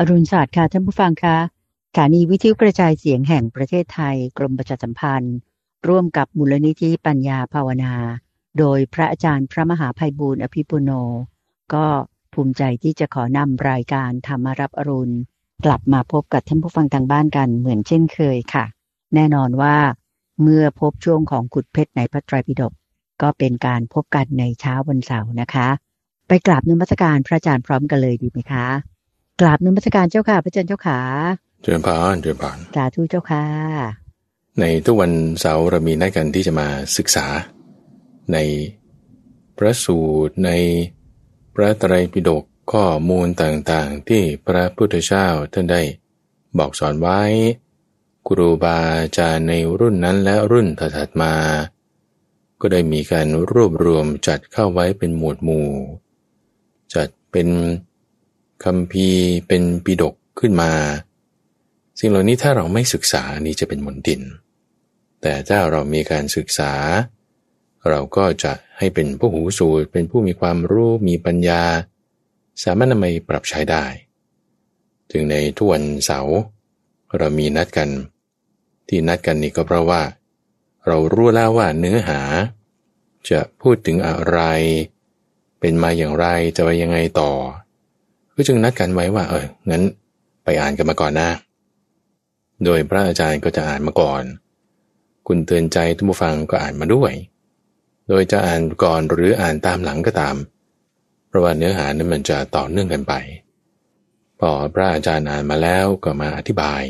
อรุณสวัสดิ์ค่ะท่านผู้ฟังคะสถานีวิทยุกระจายเสียงแห่งประเทศไทย กรมประชาสัมพันธ์ ร่วมกับมูลนิธิปัญญาภาวนา โดยพระอาจารย์พระมหาภัยบูร์อภิปุโน ก็ภูมิใจที่จะขอนำรายการธรรมรับอรุณ กลับมาพบกับท่านผู้ฟังทางบ้านกันเหมือนเช่นเคยค่ะ แน่นอนว่า เมื่อพบช่วงของขุดเพชรในพระไตรปิฎกก็เป็นการพบกันในเช้าวันเสาร์นะคะ ไปกราบนมัสการพระอาจารย์พร้อมกันเลยดีไหมคะ กราบนมัสการเจ้าค่ะ พระอาจารย์เจ้าขาเจริญพานเจริญพานสาธุเจ้าค่ะ ในทุกวันเสาร์เรามีนัดกันที่จะมาศึกษา ในพระสูตรในพระไตรปิฎกข้อมูลต่างๆ ที่พระพุทธเจ้าท่านได้ บอกสอนไว้ครูบาอาจารย์ในรุ่นนั้นและรุ่นถัดๆมา ก็ได้มีการรวบรวมจัดเข้าไว้เป็นหมวดหมู่ จัดเป็น คำพีเป็นปิฎกขึ้นมา สิ่งเหล่านี้ถ้าเราไม่ศึกษานี่จะเป็นมนติน แต่ถ้าเรามีการศึกษา เราก็จะให้เป็นผู้หูสูตรเป็นผู้มีความรู้มีปัญญา สามารถนำไปปรับใช้ได้ ถึงในทุกวันเสาร์เรามีนัดกัน ที่นัดกันนี่ก็เพราะว่า เรารู้แล้วว่าเนื้อหา จะพูดถึงอะไร เป็นมาอย่างไรจะไปยังไงต่อ ก็จึงนัดกันไว้ว่า เอองั้นไปอ่านกันมาก่อนนะ โดยพระอาจารย์ก็จะอ่านมาก่อน คุณเตือนใจท่านผู้ฟังก็อ่านมาด้วย โดยจะอ่านก่อนหรืออ่านตามหลังก็ตาม เพราะว่าเนื้อหานั้นมันจะต่อเนื่องกันไป พอพระอาจารย์อ่านมาแล้วก็มาอธิบาย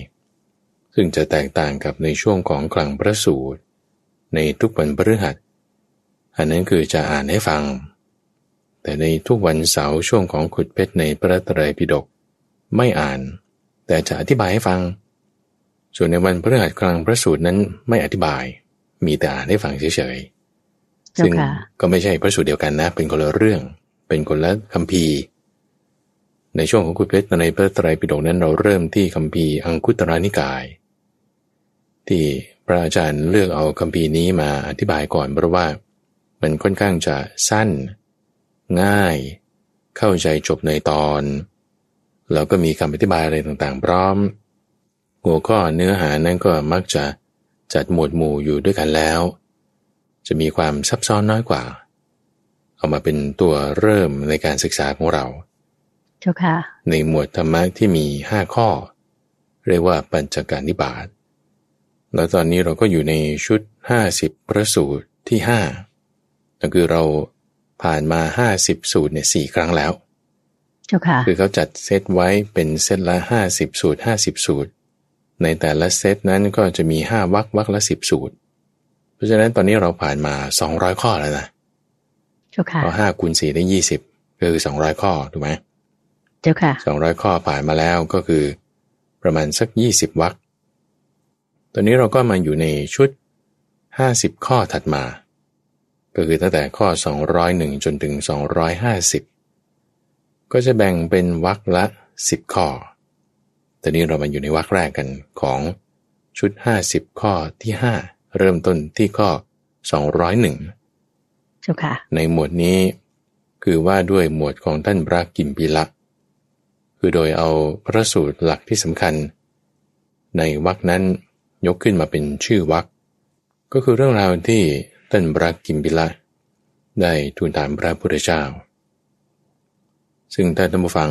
ซึ่งจะแตกต่างกับในช่วงของกลางพระสูตร ในทุกวันพฤหัสอันนั้นคือจะอ่านให้ฟัง แต่ในทุกวันเสาร์ช่วงของขุดเพชรในพระไตรปิฎกไม่อ่าน แต่จะอธิบายให้ฟัง ส่วนในวันพฤหัสกลางพระสูตรนั้นไม่อธิบาย มีแต่อ่านให้ฟังเฉยๆเจ้าซึ่งค่ะก็ไม่ใช่พระสูตรเดียวกันนะ เป็นคนละเรื่อง เป็นคนละคัมภีร์ในช่วงของคุณเพชรในพระไตรปิฎกนั้นเราเริ่มที่คัมภีร์อังคุตรานิกาย ที่พระอาจารย์เลือกเอาคัมภีร์นี้มาอธิบายก่อนเพราะว่า มันค่อนข้างจะสั้น ง่าย เข้าใจจบในตอน แล้วก็มีคำอธิบายอะไรต่างๆ พร้อม หัวข้อเนื้อหานั้นก็มักจะจัดหมวดหมู่อยู่ด้วยกันแล้ว จะมีความซับซ้อนน้อยกว่า เอามาเป็นตัวเริ่มในการศึกษาของเรา เจ้าค่ะ ในหมวดธรรมะที่มี5ข้อ เรียกว่าปัญจการนิบาตแล้วตอนนี้เราก็อยู่ในชุด 50 พระสูตรที่5นั่นคือเรา ผ่านมา50สูตรเนี่ยสครั้งแล้วเจ้าค่ะคือเขาจัดเซตไว้เป็นเซตละ50สูตร50สูตร ในแต่ละเซตนั้นก็จะมี5วรรควรรคละ10สูตร เพราะฉะนั้นตอนนี้เราผ่านมา200ข้อแล้วนะเจ้าค่ะพอ5คูณ4ได้20ก็คือ200ข้อถูกไหมเจ้าค่ะ200ข้อผ่านมาแล้วก็คือ ประมาณสัก20วรรคตอนนี้เราก็มาอยู่ในชุด50ข้อถัดมา ก็คือตั้งแต่ข้อ 201 จนถึง 250 ก็จะแบ่งเป็นวรรคละ 10 ข้อตอนนี้เรามาอยู่ในวรรคแรกกันของชุด 50 ข้อที่ 5 เริ่มต้นที่ข้อ 201เจ้าค่ะ ในหมวดนี้คือว่าด้วยหมวดของท่านพระกิมพิละ คือโดยเอาพระสูตรหลักที่สำคัญ ในวรรคนั้นยกขึ้นมาเป็นชื่อวรรคก็คือเรื่องราวที่ ท่านพระกิมพิละ ได้ทูลถามพระพุทธเจ้า ซึ่งท่านผู้ฟัง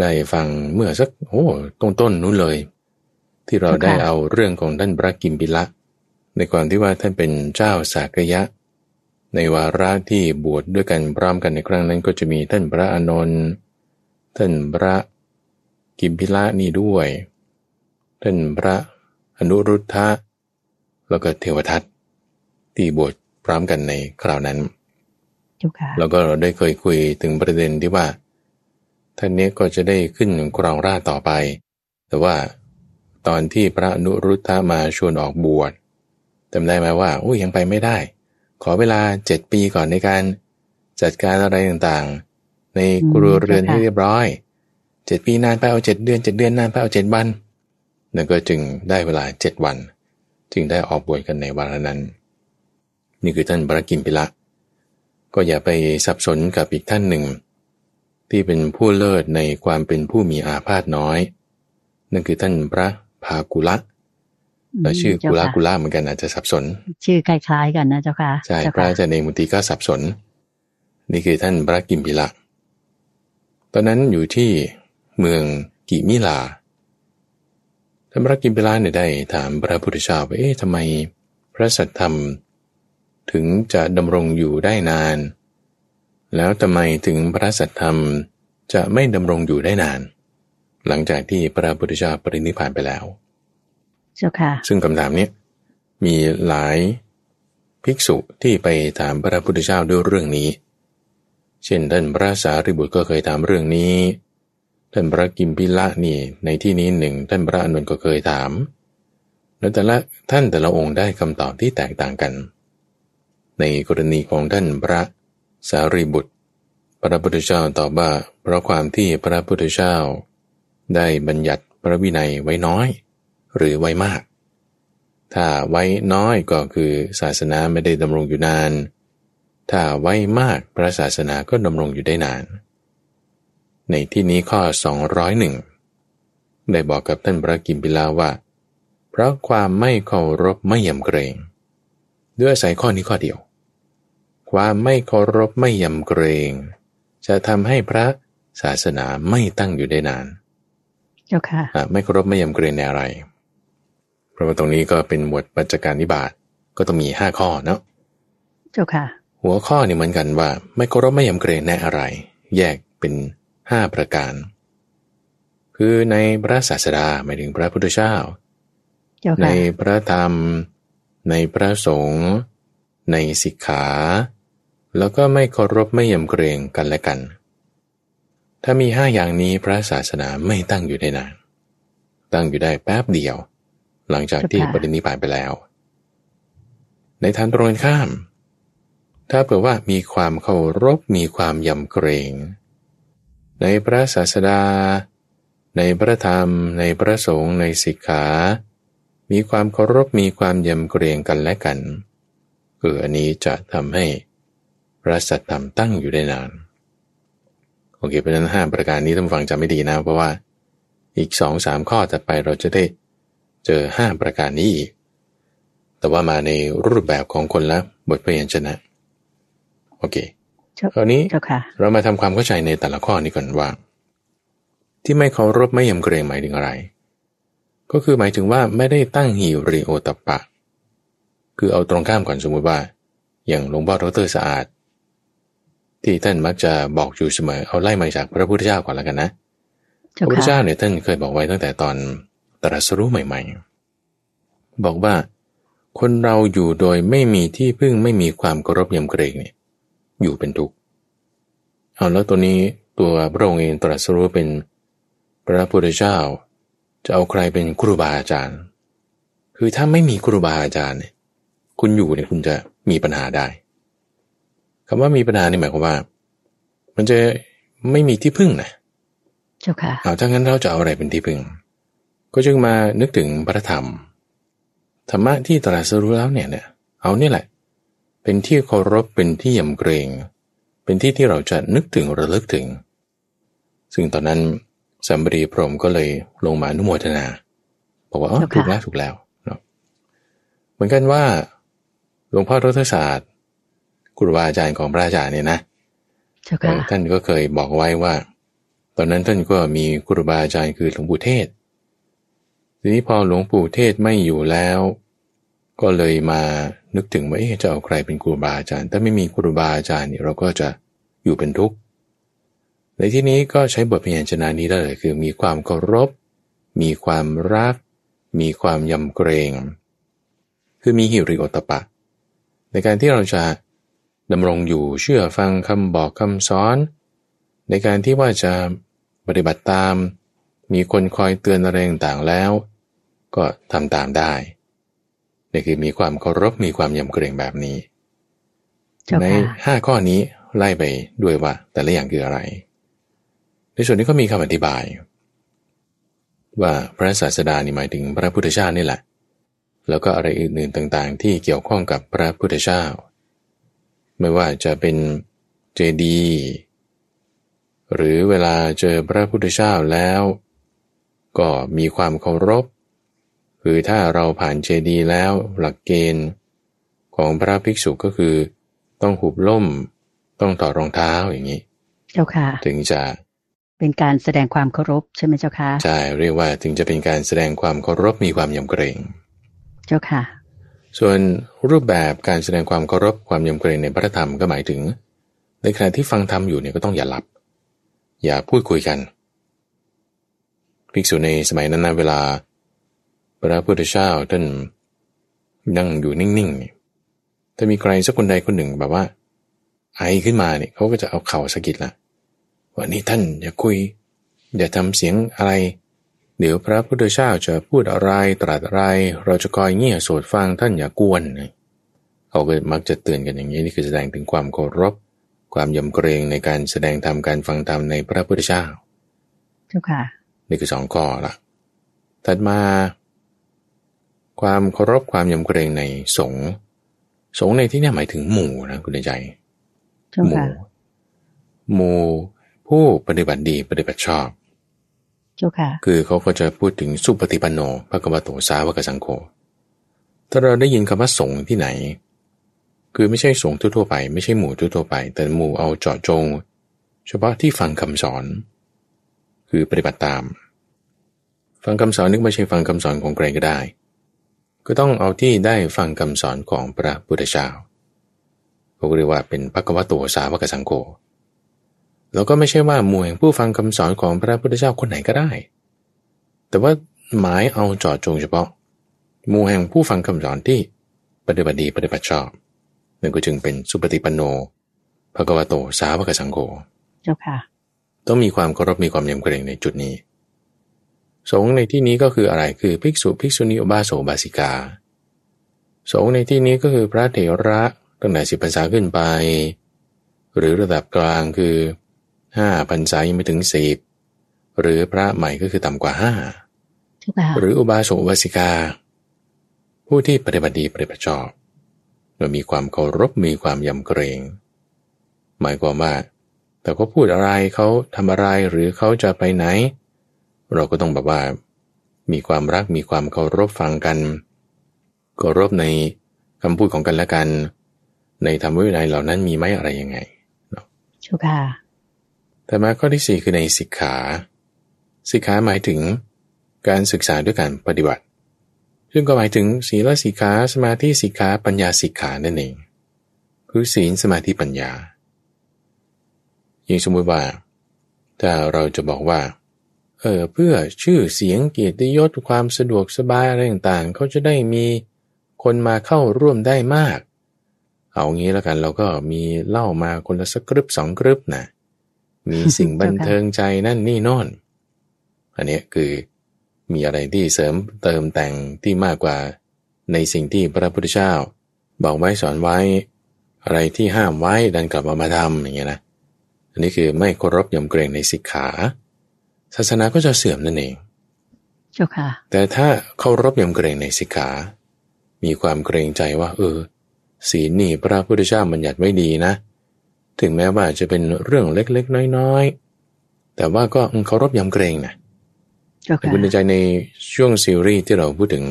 ได้ฟังเมื่อสักโอ้ต้นต้นนู้นเลย ที่เราได้เอาเรื่องของท่านพระกิมพิละ ในก่อนที่ว่าท่านเป็นเจ้าสากยะ ในวาระที่บวชดด้วยกันพร้อมกันในครั้งนั้นก็จะมีท่านพระอานนท์ท่านพระกิมพิละนี่ด้วย ท่านพระอนุรุทธะแล้วก็เทวทัต ที่บวชพร้อมกันในคราวนั้นเจ้าค่ะแล้วก็เราได้เคยคุยถึงประเด็นที่ว่า ท่านเนี้ก็จะได้ขึ้นครองราชย์ต่อไป แต่ว่าตอนที่พระอนุรุทธะมาชวนออกบวชจำได้ไหมว่าโอ้ยยังไปไม่ได้ ขอเวลาเจ็ดปีก่อนในการจัดการอะไรต่างๆ ในครัวเรือนให้เรียบร้อยเจ็ดปีนานไปเอาเจ็ดเดือนเจ็ดเดือนนานไปเอาเจ็ดวันนั่นก็จึงได้เวลาเจ็ดวัน จึงได้ออกบวชกันในวาระนั้น นี่คือท่านพระกิมพิละ ก็อย่าไปสับสนกับอีกท่านหนึ่ง ที่เป็นผู้เลิศในความเป็นผู้มีอาพาธน้อย นั่นคือท่านพระภากุละและชื่อกุละกุละเหมือนกันอาจจะสับสน ชื่อคล้ายๆกันนะเจ้าค่ะใช่พระอาจารย์เองบางทีก็สับสน นี่คือท่านพระกิมพิละ ตอนนั้นอยู่ที่เมืองกิมิลาท่านพระกิมพิละเนี่ยได้ถามพระพุทธเจ้าว่าเอ๊ะทำไมพระสัทธรรม ถึงจะดำรงอยู่ได้นาน แล้วทำไมถึงพระสัทธรรมจะไม่ดำรงอยู่ได้นาน หลังจากที่พระพุทธเจ้าปรินิพพานไปแล้วเจ้าค่ะซึ่งคำถามนี้มีหลายภิกษุที่ไปถามพระพุทธเจ้าด้วยเรื่องนี้ เช่นท่านพระสารีบุตรก็เคยถามเรื่องนี้ ท่านพระกิมพิละนี่ในที่นี้หนึ่งท่านพระอนุนก็เคยถาม แล้วแต่ละท่านแต่ละองค์ได้คำตอบที่แตกต่างกัน ในกรณีของท่านพระสารีบุตร พระพุทธเจ้าตอบว่าเพราะความที่พระพุทธเจ้า ได้บัญญัติพระวินัยไว้น้อย หรือไว้มาก ถ้าไว้น้อยก็คือศาสนาไม่ได้ดำรงอยู่นาน ถ้าไว้มากพระศาสนาก็ดำรงอยู่ได้นาน ในที่นี้ข้อ 201 ได้บอกกับท่านพระกิมพิลาว่า เพราะความไม่เคารพไม่ยำเกรงด้วยอาศัยข้อนี้ข้อเดียว ความไม่เคารพไม่ยำเกรง จะทำให้พระศาสนาไม่ตั้งอยู่ได้นานเจ้าค่ะไม่เคารพไม่ยำเกรงในอะไร เพราะว่าตรงนี้ก็เป็นหมวดปัจจการนิบาตก็ต้องมีห้าข้อเนาะเจ้าค่ะ หัวข้อนี่เหมือนกันว่า ไม่เคารพไม่ยำเกรงในอะไร แยกเป็นห้าประการ คือในพระศาสดาหมายถึงพระพุทธเจ้า ในพระธรรม ในพระสงฆ์ในสิกขา แล้วก็ไม่เคารพไม่ยำเกรงกันและกัน ถ้ามีห้าอย่างนี้พระศาสนาไม่ตั้งอยู่ได้นาน ตั้งอยู่ได้แป๊บเดียว หลังจากที่ปรินิพพานไปแล้ว ในทางตรงข้าม ถ้าเผื่อว่ามีความเคารพมีความยำเกรง ในพระศาสดา ในพระธรรม ในพระสงฆ์ในสิกขา มีความเคารพมีความยำเกรงกันและกันเอออันนี้จะทำให้พ ระสัตธรรมตั้งอยู่ได้นาน โอเคเพราะนั้นห้าประการนี้ต้องฟังจำไม่ดีนะ เพราะว่าอีกสองสามข้อถัดไปเราจะได้เจอห้าประการนี้อีก แต่ว่ามาในรูปแบบของคนละบทพยัญชนะ โอเคคราวนี้เรามาทำความเข้าใจในแต่ละข้อนี้ก่อนว่า ที่ไม่เคารพไม่ยำเกรงหมายถึงอะไร ก็คือหมายถึงว่าไม่ได้ตั้งหิริโอตปะ คือเอาตรงข้ามก่อนสมมติว่า อย่างหลวงพ่อดรสะอาด ที่ท่านมักจะบอกอยู่เสมอเอาไล่มาจากพระพุทธเจ้าก่อนแล้วกันนะพระพุทธเจ้าเนี่ยท่านเคยบอกไว้ตั้งแต่ตอนตรัสรู้ใหม่ ๆ บอกว่า คนเราอยู่โดยไม่มีที่พึ่งไม่มีความเคารพยำเกรงเนี่ย อยู่เป็นทุกข์เอาแล้วตัวนี้ตัวพระองค์เองตรัสรู้เป็นพระพุทธเจ้า จะเอาใครเป็นครูบาอาจารย์ คือถ้าไม่มีครูบาอาจารย์เนี่ย คุณอยู่เนี่ยคุณจะมีปัญหาได้ คำว่ามีปัญหานี่หมายความว่า มันจะไม่มีที่พึ่งนะเจ้าค่ะเอาถ้างั้นเราจะเอาอะไรเป็นที่พึ่ง ก็จึงมานึกถึงพระธรรมธรรมะที่ตรัสรู้แล้วเนี่ยเนี่ย เอานี่แหละ เป็นที่เคารพเป็นที่ยำเกรง เป็นที่ที่เราจะนึกถึงระลึกถึง ซึ่งตอนนั้นสัมบรีพรหมก็เลยลงมานุโมทนาบอกว่าอ๋อถูกแล้วถูกแล้วเนาะเหมือนกันว่าหลวงพ่อรัตศาสตร์ ครูบาอาจารย์ของพระอาจารย์เนี่ยนะท่านก็เคยบอกไว้ว่า ตอนนั้นท่านก็มีครูบาอาจารย์คือหลวงปู่เทศ ทีนี้พอหลวงปู่เทศไม่อยู่แล้ว ก็เลยมานึกถึงว่าจะเอาใครเป็นครูบาอาจารย์ ถ้าไม่มีครูบาอาจารย์นี่เราก็จะอยู่เป็นทุกข์ ในที่นี้ก็ใช้บทพยัญชนะนี้ได้เลยคือมีความเคารพ มีความรัก มีความยำเกรง คือมีหิริโอตปะ ในการที่เราจะ ดำรงอยู่เชื่อฟังคำบอกคำสอน ในการที่ว่าจะปฏิบัติตาม มีคนคอยเตือนอะไรต่างแล้ว ก็ทำตามได้นี่คือมีความเคารพมีความยำเกรงแบบนี้ ในห้าข้อนี้ไล่ไปด้วยว่า แต่ละอย่างคืออะไร ในส่วนนี้ก็มีคำอธิบาย ว่าพระศาสดานี่หมายถึงพระพุทธเจ้านี่แหละ แล้วก็อะไรอื่นๆต่างๆ ที่เกี่ยวข้องกับพระพุทธเจ้า ไม่ว่าจะเป็นเจดีย์หรือเวลาเจอพระพุทธเจ้าแล้ว ก็มีความเคารพ คือถ้าเราผ่านเจดีย์แล้วหลักเกณฑ์ ของพระภิกษุก็คือ ต้องหุบล่ม ต้องต่อรองเท้าอย่างนี้ เจ้าค่ะ ถึงจะเป็นการแสดงความเคารพใช่ไหมเจ้าค่ะ ใช่ เรียกว่าถึงจะเป็นการแสดงความเคารพมีความยำเกรง เจ้าค่ะ ส่วนรูปแบบการแสดงความเคารพความยำเกรงในพระธรรมก็หมายถึง ในขณะที่ฟังธรรมอยู่เนี่ยก็ต้องอย่าหลับ อย่าพูดคุยกันภิกษุในสมัยนั้นเวลา พระพุทธเจ้าท่านนั่งอยู่นิ่งๆเนี่ยถ้ามีใครสักคนใดคนหนึ่งแบบว่า ไอขึ้นมาเนี่ยเขาก็จะเอาเข่าสะกิดละว่านี่ท่านอย่าคุย อย่าทำเสียงอะไร เดี๋ยวพระพุทธเจ้าจะพูดอะไรตรัสอะไร เราจะคอยเงี่ยโสดฟังท่านอย่ากวนเขาก็มักจะเตือนกันอย่างนี้นี่คือแสดงถึงความเคารพ ความยำเกรงในการแสดงธรรมการฟังธรรมในพระพุทธเจ้าเจ้าค่ะนี่คือสองข้อละถัดมา ความเคารพความยำเกรงในสงฆ์สงฆ์ในที่นี้หมายถึงหมู่นะคุณใจเจ้าหมู่ค่ะหมู่ผู้ปฏิบัติดีปฏิบัติชอบ เจ้าค่ะ คือเขาก็จะพูดถึงสุปฏิปันโนภะคะวะโตสาวกสังโฆถ้าเราได้ยินคำว่าสงฆ์ที่ไหน คือไม่ใช่สงฆ์ทั่วๆไป ไม่ใช่หมู่ทั่วๆไป แต่หมู่เอาเจาะจง เฉพาะที่ฟังคำสอน คือปฏิบัติตาม ฟังคำสอนนึกไม่ใช่ฟังคำสอนของใครก็ได้ ก็ต้องเอาที่ได้ฟังคำสอนของพระพุทธเจ้าเขาเรียกว่าเป็นภะคะวะโตสาวกสังโฆ แล้วก็ไม่ใช่ว่าหมู่แห่งผู้ฟังคำสอนของพระพุทธเจ้าคนไหนก็ได้ แต่ว่าหมายเอาเจาะจงเฉพาะ หมู่แห่งผู้ฟังคำสอนที่ปฏิบัติดีปฏิบัติชอบนั่นก็จึงเป็นสุปฏิปันโนภะคะวะโตสาวกสังโฆเจ้าค่ะ ต้องมีความเคารพมีความยำเกรงในจุดนี้ สงฆ์ในที่นี้ก็คืออะไรคือภิกษุภิกษุณีอุบาสกอุบาสิกา สงฆ์ในที่นี้ก็คือพระเถระตั้งแต่สิบพรรษาขึ้นไป หรือระดับกลางคือ ห้าพรรษายังไม่ถึงสิบหรือพระใหม่ก็คือต่ำกว่าห้าเจ้าค่ะหรืออุบาสกอุบาสิกา ผู้ที่ปฏิบัติดีปฏิบัติชอบโดยมีความเคารพมีความยำเกรง หมายความว่า แต่เขาพูดอะไรเขาทำอะไรหรือเขาจะไปไหน เราก็ต้องแบบว่า มีความรักมีความเคารพฟังกันเคารพในคำพูดของกันและกัน ในธรรมวินัยเหล่านั้นมีไหมอะไรยังไงเจ้าค่ะ แต่มาข้อที่สี่คือในสิกขา สิกขาหมายถึงการศึกษาด้วยการปฏิบัติ ซึ่งก็หมายถึงศีลสิกขาสมาธิสิกขาปัญญาสิกขานั่นเอง คือศีลสมาธิปัญญา อย่างสมมติว่า ถ้าเราจะบอกว่า เออเพื่อชื่อเสียงเกียรติยศความสะดวกสบายอะไรต่างๆเขาจะได้มีคนมาเข้าร่วมได้มาก เอางี้แล้วกันเราก็มีเล่ามาคนละสักกรึบสองกรึบนะ มีสิ่งบันเทิงใจนั่นนี่โน่นอันนี้คือมีอะไรที่เสริมเติมแต่งที่มากกว่า ในสิ่งที่พระพุทธเจ้า บอกไว้สอนไว้ อะไรที่ห้ามไว้ดันกลับมามาทำอย่างเงี้ยนะอันนี้คือไม่เคารพยำเกรงในสิกขา ศาสนาก็จะเสื่อมนั่นเองเจ้าค่ะ แต่ถ้าเคารพยำเกรงในสิกขา มีความเกรงใจว่า เออ ศีลนี่พระพุทธเจ้าบัญญัติไว้ดีนะ ถึงแม้ว่าจะเป็นเรื่องเล็กๆ น้อยๆ แต่ว่าก็เคารพยำเกรงนะเจ้าแต่ค่ะคุณใจในช่วงซีรีส์ที่เราพูดถึง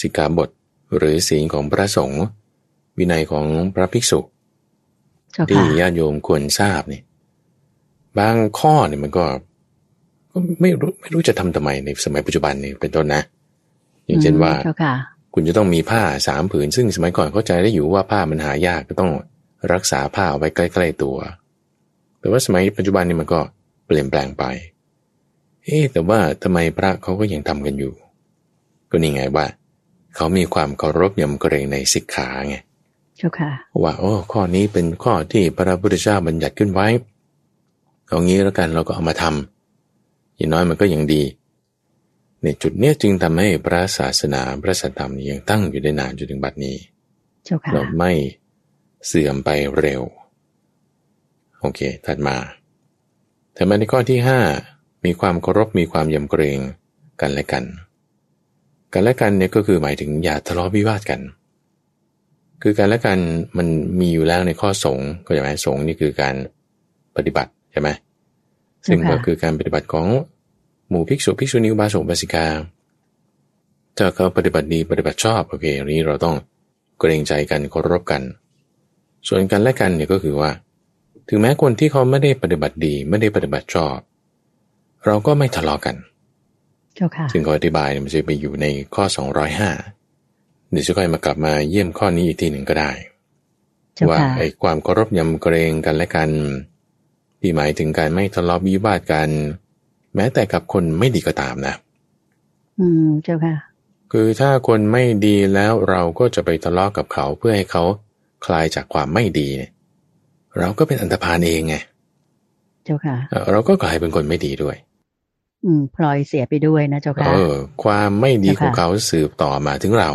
สิกขาบท หรือศีลของพระสงฆ์วินัยของพระภิกษุเจ้าที่ค่ะญาติโยมควรทราบนี่บางข้อเนี่ยมันก็ก็ไม่รู้ไม่รู้จะทำทำไมในสมัยปัจจุบันนี่เป็นต้นนะ อย่างเช่นว่าเจ้าค่ะคุณจะต้องมีผ้าสามผืน ซึ่งสมัยก่อนเข้าใจได้อยู่ว่าผ้ามันหายากก็ต้อง รักษาผ้าเอาไว้ใกล้ๆตัว แต่ว่าสมัยปัจจุบันนี่มันก็เปลี่ยนแปลงไป เอ๊ะแต่ว่าทำไมพระเขาก็ยังทำกันอยู่ ก็นี่ไงว่า เขามีความเคารพยำเกรงในสิกขาไงเจ้าค่ะว่าโอ้ข้อนี้เป็นข้อที่พระพุทธเจ้าบัญญัติขึ้นไว้เอางี้แล้วกันเราก็เอามาทำอย่างน้อยมันก็ยังดีในจุดเนี้ยจึงทำให้พระศาสนาพระสัทธรรมนี่ยังตั้งอยู่ได้นานจนถึงบัดนี้เจ้าค่ะเราไม่ เสื่อมไปเร็ว โอเค ถัดมาถัดมาในข้อที่ห้ามีความเคารพมีความยำเกรงกันและกัน กันและกันเนี่ยก็คือหมายถึงอย่าทะเลาะวิวาทกัน คือกันและกันมันมีอยู่แล้วในข้อสงฆ์ก็อย่างไรสงฆ์นี่คือการปฏิบัติใช่ไหมซึ่งก็คือการปฏิบัติของหมู่ภิกษุภิกษุณีอุบาสกบาสิกาถ้าเขาปฏิบัติดีปฏิบัติชอบโอเคอันนี้เราต้องเกรงใจกันเคารพกัน ส่วนกันและกันเนี่ยก็คือว่า ถึงแม้คนที่เขาไม่ได้ปฏิบัติดี ไม่ได้ปฏิบัติชอบ เราก็ไม่ทะเลาะกันเจ้าค่ะซึ่งขออธิบายมันจะไปอยู่ในข้อ 205 เดี๋ยวจะค่อยมากลับมาเยี่ยมข้อนี้อีกทีหนึ่งก็ได้เจ้าว่าค่ะไอ้ความเคารพยำเกรงกันและกัน ที่หมายถึงการไม่ทะเลาะวิวาทกัน แม้แต่กับคนไม่ดีก็ตามนะ อืมเจ้าค่ะ คือถ้าคนไม่ดีแล้วเราก็จะไปทะเลาะกับเขาเพื่อให้เขา คลายจากความไม่ดีเนี่ยเราก็เป็นอันธพาลเองไงเจ้าค่ะเอ่อเราก็กลายเป็นคนไม่ดีด้วย อืมพลอยเสียไปด้วยนะเจ้าเอค่ะอความไม่ดีของเขาสืบต่อมาถึงเรา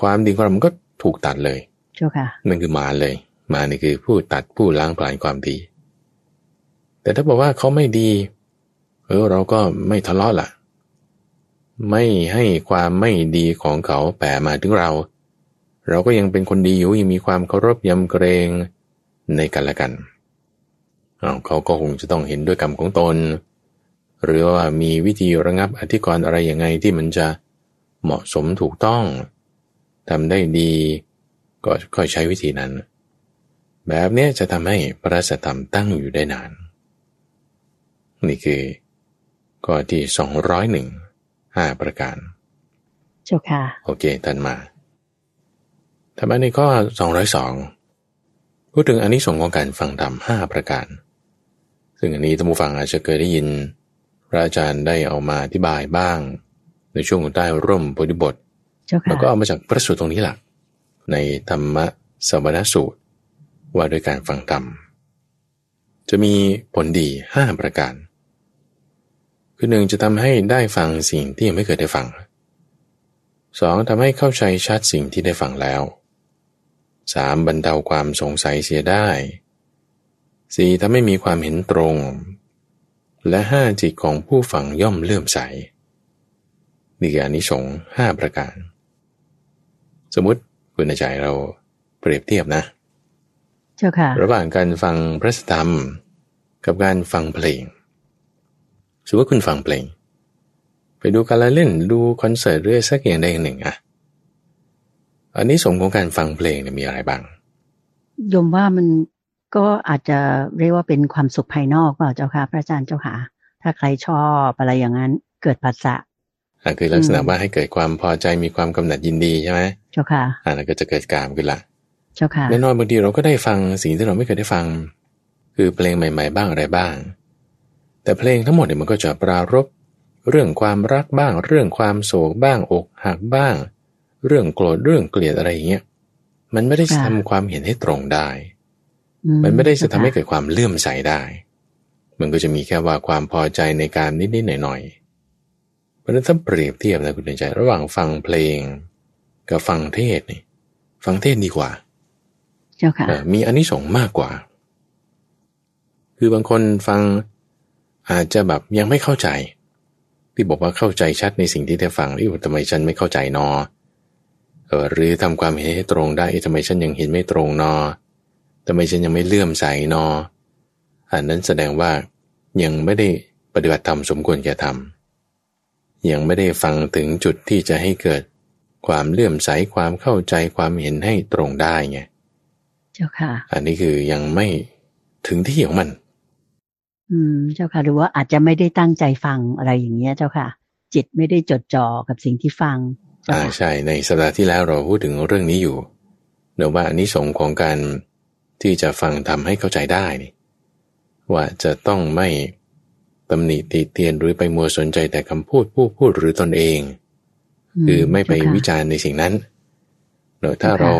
ความดีของเรามันก็ถูกตัดเลย เจ้าค่ะนั่นคือมารเลย มารนี่คือผู้ตัดผู้ล้างผลาญความดี แต่ถ้าบอกว่าเขาไม่ดี เออ เราก็ไม่ทะเลาะล่ะ ไม่ให้ความไม่ดีของเขาแผ่มาถึงเรา เราก็ยังเป็นคนดีอยู่ยังมีความเคารพยำเกรงในกันและกันเอาเขาก็คงจะต้องเห็นด้วยกรรมของตน หรือว่ามีวิธีระงับอธิกรณ์อะไรยังไงที่มันจะเหมาะสมถูกต้องทำได้ดี ก็ค่อยใช้วิธีนั้น แบบเนี้ยจะทำให้พระสัทธรรมตั้งอยู่ได้นาน นี่คือข้อที่สองร้อยหนึ่งห้าประการ เจ้าค่ะ โอเคท่านมา ธรรมะในข้อสองร้อยสองพูดถึงอนนิสงส์ของการฟังธรรมห้าประการ ซึ่งอันนี้ท่านผู้ฟังอาจจะเคยได้ยิน พระอาจารย์ได้เอามาอธิบายบ้าง ในช่วงของใต้ร่มโพธิบทเจ้าแล้ค่ะวก็เอามาจากพระสูตรตรงนี้แหละในธรรมะสวนสูตร ว่าด้วยการฟังธรรม จะมีผลดีห้าประการ คือหนึ่งจะทำให้ได้ฟังสิ่งที่ยังไม่เคยได้ฟังสองทำให้เข้าใจชัดสิ่งที่ได้ฟังแล้ว สามบรรเทาความสงสัยเสียได้สี่ทำให้มีความเห็นตรง และห้าจิตของผู้ฟังย่อมเลื่อมใสนี่คืออานิสงส์ห้าประการ สมมติคุณอาจารย์เราเปรียบเทียบนะ เจ้าค่ะระหว่างการฟังพระธรรม กับการฟังเพลงสมมติว่าคุณฟังเพลง ไปดูการละเล่นดูคอนเสิร์ตหรือสักอย่างใดอย่างหนึ่งอะ อันนี้สงส์ของการฟังเพลงเนี่ยมีอะไรบ้างโยมว่ามันก็อาจจะเรียกว่าเป็นความสุขภายนอกเปล่าเจ้าค่ะ พระอาจารย์เจ้าค่ะ ถ้าใครชอบอะไรอย่างนั้นเกิดปัสสะอะคือลักษณะอืมว่าให้เกิดความพอใจมีความกำหนัดยินดีใช่ไหมเจ้าค่ะอ่านั้นก็จะเกิดกามขึ้นละเจ้าค่ะแน่นอนบางทีเราก็ได้ฟังสิ่งที่เราไม่เคยได้ฟัง คือเพลงใหม่ ๆ บ้างอะไรบ้าง แต่เพลงทั้งหมดเนี่ยมันก็จะปรารบเรื่องความรักบ้าง เรื่องความโศกบ้างอกหักบ้าง เรื่องโกรธเรื่องเกลียดอะไรอย่างเงี้ยมันไม่ได้ค่ะทำความเห็นให้ตรงได้อืมันไม่ได้จะทำให้เจ้าค่ะเกิดความเลื่อมใสได้ มันก็จะมีแค่ว่าความพอใจในการนิดๆหน่อยๆเพราะฉะนั้นถ้าเปรียบเทียบนะคุณใจ ระหว่างฟังเพลง กับฟังเทศนี่ ฟังเทศดีกว่า เจ้าค่ะเอ่อมีอานิสงส์มากกว่า คือบางคนฟังอาจจะแบบยังไม่เข้าใจ ที่บอกว่าเข้าใจชัดในสิ่งที่ได้ฟังนี่ทำไมฉันไม่เข้าใจนอ เออหรือทำความเห็นให้ตรงได้เอ๊ะทำไมฉันยังเห็นไม่ตรงนอทำไมฉันยังไม่เลื่อมใสนออันนั้นแสดงว่ายังไม่ได้ปฏิบัติธรรมสมควรแก่ธรรมยังไม่ได้ฟังถึงจุดที่จะให้เกิดความเลื่อมใสความเข้าใจความเห็นให้ตรงได้ไงเจ้าค่ะ อันนี้คือยังไม่ถึงที่ของมัน อืม เจ้าค่ะ หรือว่าอาจจะไม่ได้ตั้งใจฟังอะไรอย่างเงี้ย เจ้าค่ะ จิตไม่ได้จดจ่อกับสิ่งที่ฟังเจ้า อ่าค่ะใช่ในสัปดาห์ที่แล้วเราพูดถึงเรื่องนี้อยู่เดี๋ยวว่าอันนี้สงส์ของการที่จะฟังทำให้เข้าใจได้นี่ว่าจะต้องไม่ตำหนิติเตียนหรือไปมัวสนใจแต่คำพูดผู้พูดหรือตนเอง คือไม่ไปเจ้าค่ะวิจารณ์ในสิ่งนั้นเนอะถ้าเจ้าค่ะเรา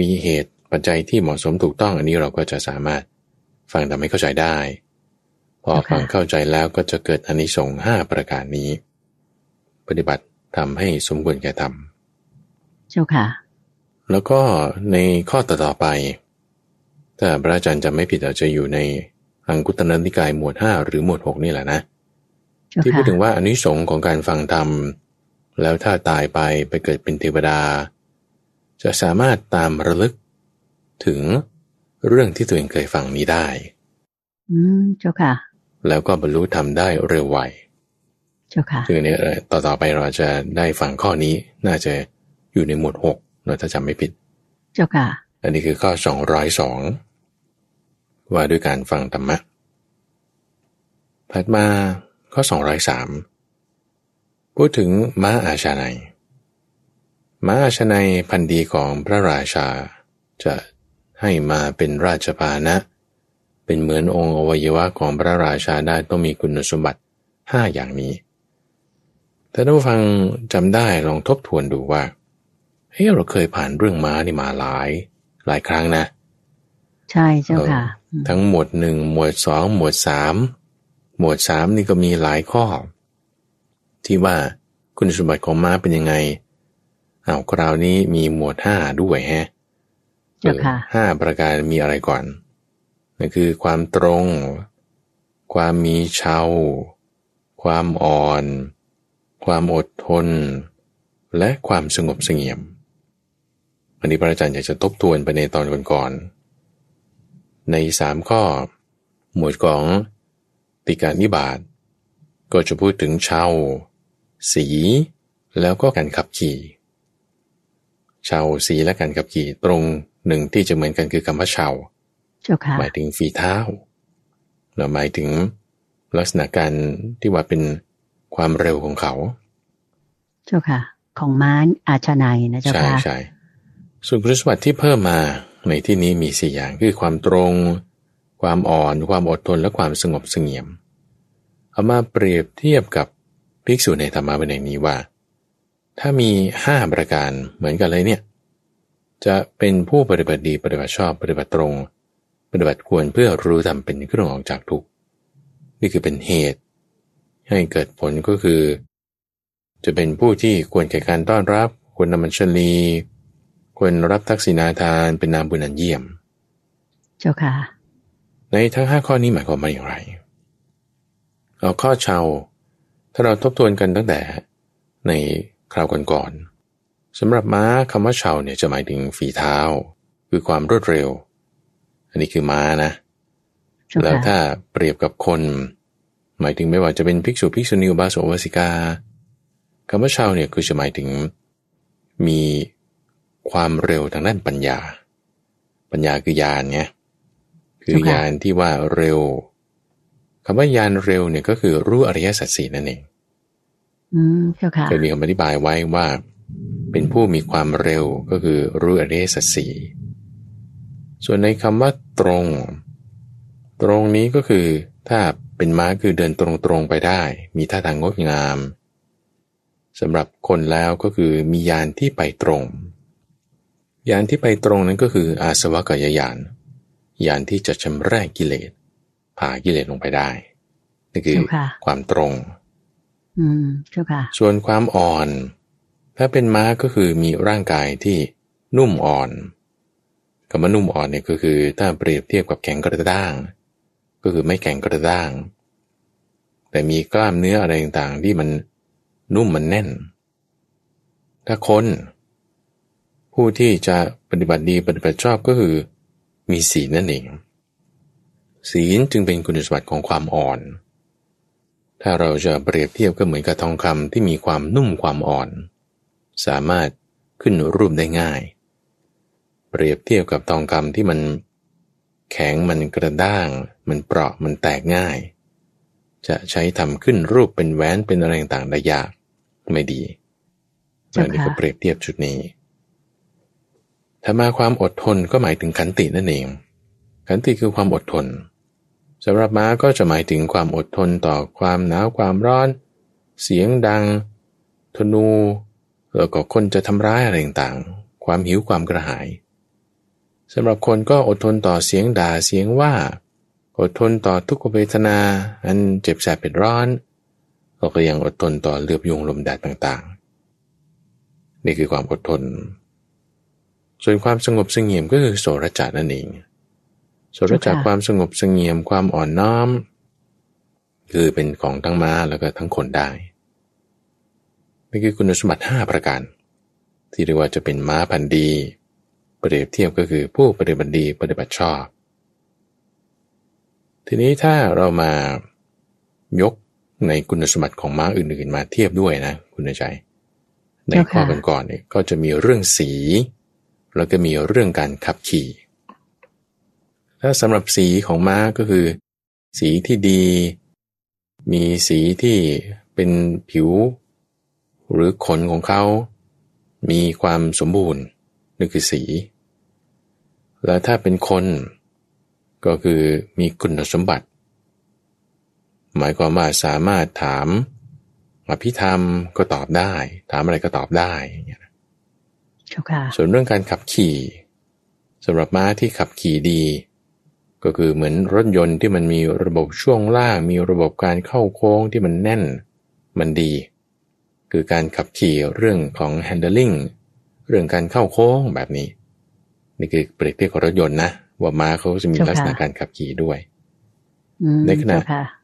มีเหตุปัจจัยที่เหมาะสมถูกต้องอันนี้เราก็จะสามารถฟังทำให้เข้าใจได้ พอฟังเข้าใจแล้วก็จะเกิดอานิสงส์ห้าประการนี้ ปฏิบัติ ทำให้สมควรแก่ทำเจ้าค่ะ แล้วก็ในข้อต่อๆไป ถ้าพระอาจารย์จะไม่ผิดอาจจะอยู่ในอังคุตรนิกายหมวดห้าหรือหมวดหกนี่แหละนะเจ้าที่พูดค่ะถึงว่าอานิสงส์ของการฟังธรรม แล้วถ้าตายไปไปเกิดเป็นเทวดา จะสามารถตามระลึกถึงเรื่องที่ตัวเองเคยฟังนี้ได้ อืม เจ้าค่ะ แล้วก็บรรลุธรรมได้เร็วไวเจ้า ค่ะซึ่งอันนี้เอ่อต่อต่อไปเราจะได้ฟังข้อนี้น่าจะอยู่ในหมวดหกเราถ้าจำไม่ผิด เจ้าค่ะ อันนี้คือข้อสองร้อยสองว่าด้วยการฟังธรรมะถัดมาข้อสองร้อยสามพูดถึงม้าอาชาในยม้าอาชาในยพันธุ์ดีของพระราชา จะให้มาเป็นราชพาหนะ เป็นเหมือนองค์อวัยวะของพระราชาได้ต้องมีคุณสมบัติห้าอย่างนี้ แต่ถ้าผู้ฟังจำได้ลองทบทวนดูว่าเฮ้ยเราเคยผ่านเรื่องม้านี่มาหลาย หลายครั้งนะ ใช่เจ้าค่ะเออทั้งหมวดหนึ่งหมวดสองหมวดสามหมวดสามนี่ก็มีหลายข้อ ที่ว่าคุณสมบัติของม้าเป็นยังไงเอาวคราวนี้มีหมวดห้าด้วยแฮะเจ้าค่ะออห้าประการมีอะไรก่อนนั่นคือความตรง ความมีเชาความอ่อน ความอดทน และความสงบเสงี่ยม อันนี้พระอาจารย์อยากจะทบทวนไปในตอนก่อนๆในสามข้อ หมวดของติการนิบาตก็จะพูดถึงเชาสี แล้วก็การขับขี่เชาสีและการขับขี่ตรงหนึ่งที่จะเหมือนกันคือคำว่าเชาเจ้าค่ะหมายถึงฝีเท้าเราหมายถึงลักษณะการที่ว่าเป็น ความเร็วของเขา เจ้าค่ะ ของม้านอาชนัยนะเจ้าใช่ค่ะใช่ส่วนคุณสมบัติที่เพิ่มมาในที่นี้มีสี่อย่างคือความตรง ความอ่อนความอดทนและความสงบเสงี่ยม เอามาเปรียบเทียบกับภิกษุในธรรมะวินัยนี้ว่า ถ้ามีห้าประการเหมือนกันเลยเนี่ย จะเป็นผู้ปฏิบัติดีปฏิบัติชอบปฏิบัติตรง ปฏิบัติควรเพื่อรู้ธรรมเป็นเครื่องออกจากทุกข์นี่คือเป็นเหตุ ให้เกิดผลก็คือ จะเป็นผู้ที่ควรแก่การต้อนรับ ควรนำมันชลีควรรับทักษิณาทานเป็นนามบุญอันเยี่ยม เจ้าค่ะ ในทั้งห้าข้อนี้หมายความว่าอย่างไร เอาข้อเชาถ้าเราทบทวนกันตั้งแต่ในคราวก่อนๆสำหรับม้าคำว่าเชาเนี่ยจะหมายถึงฝีเท้า คือความรวดเร็ว อันนี้คือม้านะเจ้าแล้วค่ะถ้าเปรียบกับคน หมายถึงไม่ว่าจะเป็นภิกษุภิกษุณีอุบาสกอุบาสิกาคำว่าชาวเนี่ยคือจะหมายถึง มีความเร็วทางด้านปัญญา ปัญญาคือญาณไงคือญาณที่ว่าเร็วคำว่าญาณเร็วเนี่ยก็คือรู้อริยสัจสี่นั่นเองอืมเจ้าค่ะเคยมีคำอธิบายไว้ว่า เป็นผู้มีความเร็วก็คือรู้อริยสัจสี่ส่วนในคำว่าตรง ตรงนี้ก็คือถ้า เป็นม้าคือเดินตรงๆไปได้ มีท่าทางงดงามสำหรับคนแล้วก็คือมียานที่ไปตรง ยานที่ไปตรงนั้นก็คืออาสวะกยยาน ยานที่จะชำระกิเลสผ่ากิเลสลงไปได้นี่คือเจ้าค่ะความตรง อืมเจ้าค่ะ ส่วนความอ่อน ถ้าเป็นม้าก็คือมีร่างกายที่นุ่มอ่อนคำว่านุ่มอ่อนเนี่ยก็คือถ้าเปรียบเทียบกับแข็งกระด้าง ก็คือไม่แข็งกระด้าง แต่มีกล้ามเนื้ออะไรต่างๆ ที่มันนุ่มมันแน่น ถ้าคนผู้ที่จะปฏิบัติดีปฏิบัติชอบก็คือ มีศีลนั่นเอง ศีลจึงเป็นคุณสมบัติของความอ่อน ถ้าเราจะเปรียบเทียบก็เหมือนกับทองคำที่มีความนุ่มความอ่อน สามารถขึ้นรูปได้ง่าย เปรียบเทียบกับทองคำที่มัน แข็งมันกระด้าง มันเปราะมันแตกง่าย จะใช้ทำขึ้นรูปเป็นแหวนเป็นอะไรต่างๆได้ยากไม่ดีเจ้าค่ะอันนี้ก็เปรียบเทียบจุดนี้ถ้ามาความอดทนก็หมายถึงขันตินั่นเอง ขันติคือความอดทนสำหรับม้าก็จะหมายถึงความอดทนต่อความหนาวความร้อน เสียงดัง ธนู แล้วก็คนจะทำร้ายอะไรต่างๆ ความหิวความกระหาย สำหรับคนก็อดทนต่อเสียงด่าเสียงว่า อดทนต่อทุกขเวทนา อันเจ็บแสบเป็นร้อนเราก็ยังอดทนต่อเลือบยุงลมแดดต่างๆ นี่คือความอดทน ส่วนความสงบสงี่ยมก็คือโสรจานั่นเองโสรจาเจ้าค่ะความสงบสงี่ยมความอ่อนน้อม คือเป็นของทั้งม้าแล้วก็ทั้งคนได้นี่คือคุณสมบัติห้าประการ ที่เรียกว่าจะเป็นม้าพันธุ์ดี เปรียบเทียบก็คือผู้ปฏิบัติดีปฏิบัติชอบ ทีนี้ถ้าเรามายกในคุณสมบัติของม้าอื่นๆ มาเทียบด้วยนะ คุณใจ ในข้อก่อนๆเนี่ยก็จะมีเรื่องสี แล้วก็มีเรื่องการขับขี่ถ้าสำหรับสีของม้าก็คือ สีที่ดี มีสีที่เป็นผิว หรือขนของเขา มีความสมบูรณ์ นั่นคือสี แล้วถ้าเป็นคน ก็คือมีคุณสมบัติ หมายความว่าสามารถถามอภิธรรมก็ตอบได้ ถามอะไรก็ตอบได้อย่างเงี้ยส่วนเรื่องการขับขี่สำหรับม้าที่ขับขี่ดี ก็คือเหมือนรถยนต์ที่มันมีระบบช่วงล่าง มีระบบการเข้าโค้งที่มันแน่น มันดี คือการขับขี่เรื่องของ handling เรื่องการเข้าโค้งแบบนี้ นี่คือเปรียบเทียบกับรถยนต์นะว่าม้าเขาจะมีลักษณะการขับขี่ด้วยในขณะ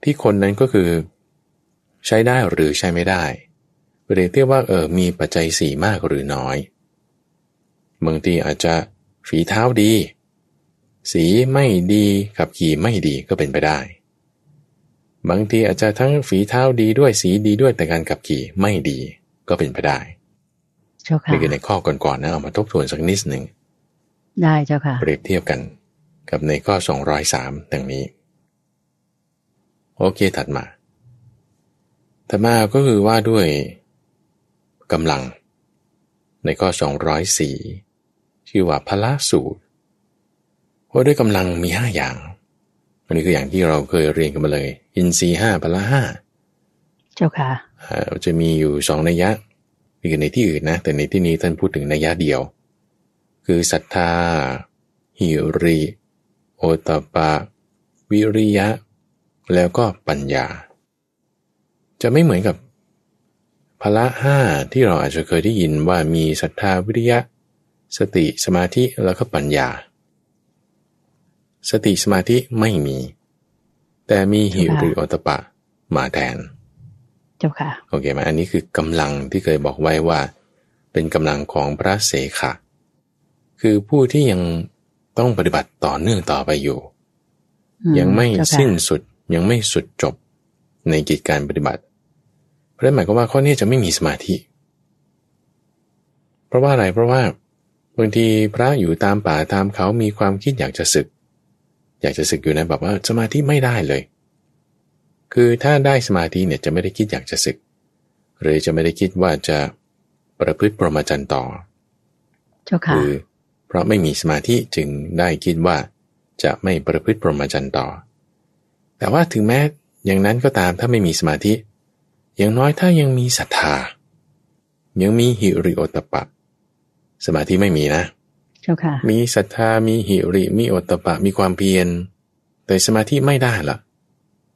ที่คนนั้นก็คือใช้ได้หรือใช้ไม่ได้เปรียบเทียบว่าเออมีปัจจัยสี่มากหรือน้อยบางทีอาจจะฝีเท้าดี สีไม่ดีขับขี่ไม่ดีก็เป็นไปได้ บางทีอาจจะทั้งฝีเท้าดีด้วยสีดีด้วยแต่การขับขี่ไม่ดีก็เป็นไปได้ นี่คือในข้อก่อนๆนะเอามาทบทวนสักนิดหนึ่งได้เจ้าค่ะ เปรียบเทียบกันกับในข้อสองร้อยสามดังนี้ โอเคถัดมาถัดมาก็คือว่าด้วยกำลัง ในข้อสองร้อยสี่ชื่อว่าพละสูตรว่าด้วยกำลังมีห้าอย่าง อันนี้คืออย่างที่เราเคยเรียนกันมาเลย อินทรีห้าพละห้าเจ้าค่ะจะมีอยู่สองนัยยะ มีกันในที่อื่นนะ แต่ในที่นี้ท่านพูดถึงนัยยะเดียว คือศรัทธา หิริ โอตปะ วิริยะ แล้วก็ปัญญา จะไม่เหมือนกับพละห้าที่เราอาจจะเคยได้ยินว่ามีศรัทธาวิริยะ สติสมาธิแล้วก็ปัญญา สติสมาธิไม่มี แต่มีหิริโอตปะมาแทน จ้าค่ะ โอเคไหมอันนี้คือกำลังที่เคยบอกไว้ว่า เป็นกำลังของพระเสขะ คือผู้ที่ยังต้องปฏิบัติต่อเนื่องต่อไปอยู่ ยังไม่สิ้นสุดยังไม่สุดจบในกิจการปฏิบัติ เพราะนั้นหมายความว่าข้อนี้จะไม่มีสมาธิ เพราะว่าอะไรเพราะว่าบางทีพระอยู่ตามป่าตามเขามีความคิดอยากจะศึก อยากจะศึกอยู่นะแบบว่าสมาธิไม่ได้เลย คือถ้าได้สมาธิเนี่ยจะไม่ได้คิดอยากจะศึก หรือจะไม่ได้คิดว่าจะประพฤติปรมจันต่อคือเพราะไม่มีสมาธิจึงได้คิดว่าจะไม่ประพฤติปรมจันต่อ แต่ว่าถึงแม้อย่างนั้นก็ตามถ้าไม่มีสมาธิ อย่างน้อยถ้ายังมีศรัทธา ยังมีหิริโอตปะ สมาธิไม่มีนะมีศรัทธามีหิริมีโอตปะมีความเพียร แต่สมาธิไม่ได้ละ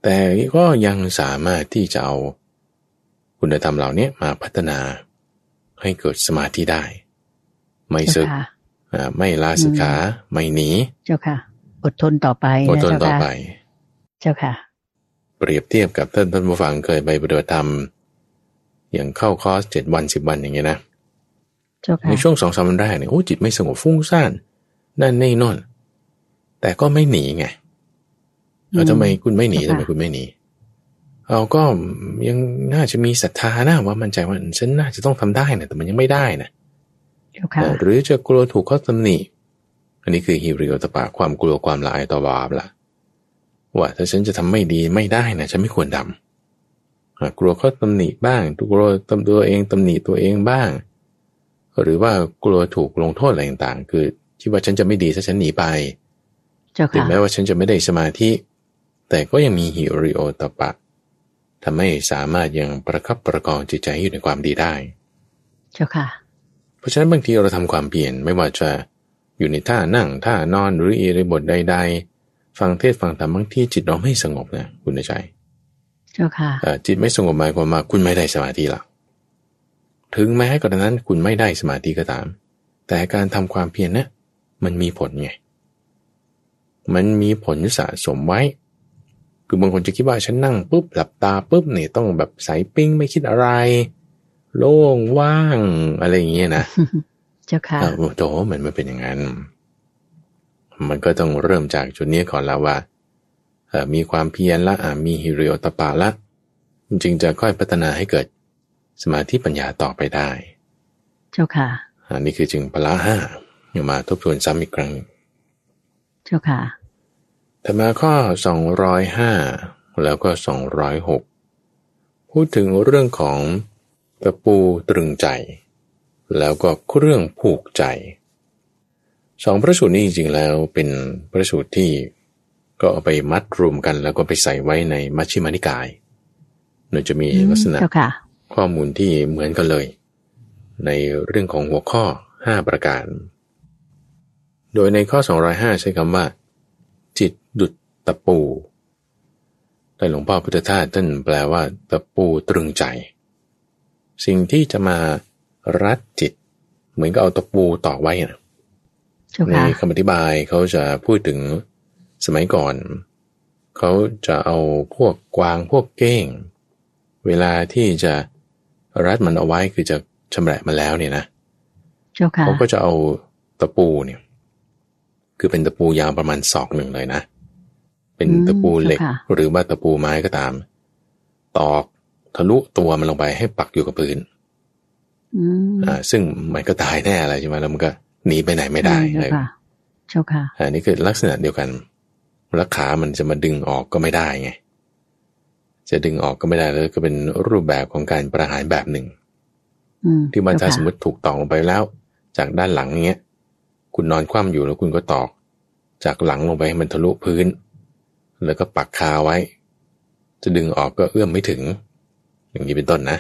แต่ก็ยังสามารถที่จะเอาคุณธรรมเหล่านี้มาพัฒนาให้เกิดสมาธิได้ ไม่สึกไม่ลาสิกขาไม่หนี เจ้าค่ะ อดทนต่อไปอดทนต่อไป เจ้าค่ะ เปรียบเทียบกับท่านท่านผู้ฟังเคยไปปฏิบัติธรรม อย่างเข้าคอร์สเจ็ดวันสิบวันอย่างเงี้ยนะในช่วงสองสามวันแรกเนี่ยโอ้จิตไม่สงบฟุ้งซ่านนั่นนี่นอนแต่ก็ไม่หนีไง แล้วทำไมคุณไม่หนีทำไมคุณไม่หนีเราก็ยังน่าจะมีศรัทธานะว่ามันใจว่าฉันน่าจะต้องทำได้นะแต่มันยังไม่ได้นะหรือจะกลัวถูกเขาตำหนิอันนี้คือฮิริโอตปะความกลัวความละอายต่อบาปละว่าถ้าฉันจะทำไม่ดีไม่ได้นะฉันไม่ควรทำกลัวเขาตำหนิบ้างกลัวตำตัวเองตำหนิตัวเองบ้าง หรือว่ากลัวถูกลงโทษอะไรต่างๆ คือคิดว่าฉันจะไม่ดีถ้าฉันหนีไปถึงแม้ว่าฉันจะไม่ได้สมาธิ แต่ก็ยังมีหิริโอตปะทำให้สามารถยังประคับประคองจิตใจอยู่ในความดีได้ เจ้าค่ะ เพราะฉะนั้นบางทีเราทำความเปลี่ยนไม่ว่าจะอยู่ในท่านั่งท่านอนหรืออิริบทใด ๆ ฟังเทศฟังธรรมบางที่จิตเราไม่สงบนะคุณใจเจ้าค่ะจิตไม่สงบหมายความว่าคุณไม่ได้สมาธิละถึงแม้กระนั้นคุณไม่ได้สมาธิก็ตาม แต่การทำความเพียรนะมันมีผลไง มันมีผลสะสมไว้ คือบางคนจะคิดว่าฉันนั่งปุ๊บหลับตาปุ๊บเนี่ยต้องแบบใสปิ้งไม่คิดอะไร โล่งว่างอะไรอย่างเงี้ยนะเจ้าค่ะโอ้โหมันไม่เป็นอย่างนั้น มันก็ต้องเริ่มจากจุดนี้ก่อนแล้วว่ามีความเพียรละมีฮิริโอตปาละ จึงจะค่อยพัฒนาให้เกิดสมาธิปัญญาต่อไปได้ เจ้าค่ะอันนี้คือจึงพละห้าอย่ามาทบทวนซ้ำอีกครั้ง เจ้าค่ะ แต่มาข้อสองร้อยห้าแล้วก็สองร้อยหกพูดถึงเรื่องของตะปูตรึงใจ แล้วก็เครื่องผูกใจสองพระสูตรนี้จริงๆแล้วเป็นพระสูตรที่ก็เอาไปมัดรวมกัน แล้วก็ไปใส่ไว้ในมัชฌิมานิกายโดยจะมีลักษณะข้อมูลที่เหมือนกันเลย ในเรื่องของหัวข้อ 5 ประการ โดยในข้อ 205 ใช้คำว่าจิต ดุดตะปูแต่หลวงพ่อพุทธทาสท่านแปลว่าตะปูตรึงใจ สิ่งที่จะมารัดจิต เหมือนกับเอาตะปูตอกไว้นะในคำอธิบายเขาจะพูดถึงสมัยก่อน เขาจะเอาพวกกวางพวกเก้ง เวลาที่จะรัดมันเอาไว้คือจะชำแหละมันแล้วเนี่ยนะเขาก็จะเอาตะปูเนี่ย คือเป็นตะปูยาวประมาณศอกหนึ่งเลยนะ เป็นตะปูเหล็ก หรือว่าตะปูไม้ก็ตาม ตอกทะลุตัวมันลงไปให้ปักอยู่กับพื้นอ่า ซึ่งมันก็ตายแน่อะไรใช่ไหมแล้วมันก็หนีไปไหนไม่ได้เลยเจ้าค่ะอันนี้คือลักษณะเดียวกันแล้วขามันจะมาดึงออกก็ไม่ได้ไง จะดึงออกก็ไม่ได้แล้วก็เป็นรูปแบบของการประหารแบบหนึ่งที่มันถ้าสมมติถูกตอกลงไปแล้ว จากด้านหลังเงี้ย คุณนอนคว่ำอยู่แล้วคุณก็ตอก จากหลังลงไปให้มันทะลุพื้น แล้วก็ปักคาไว้ จะดึงออกก็เอื้อมไม่ถึง อย่างนี้เป็นต้นนะ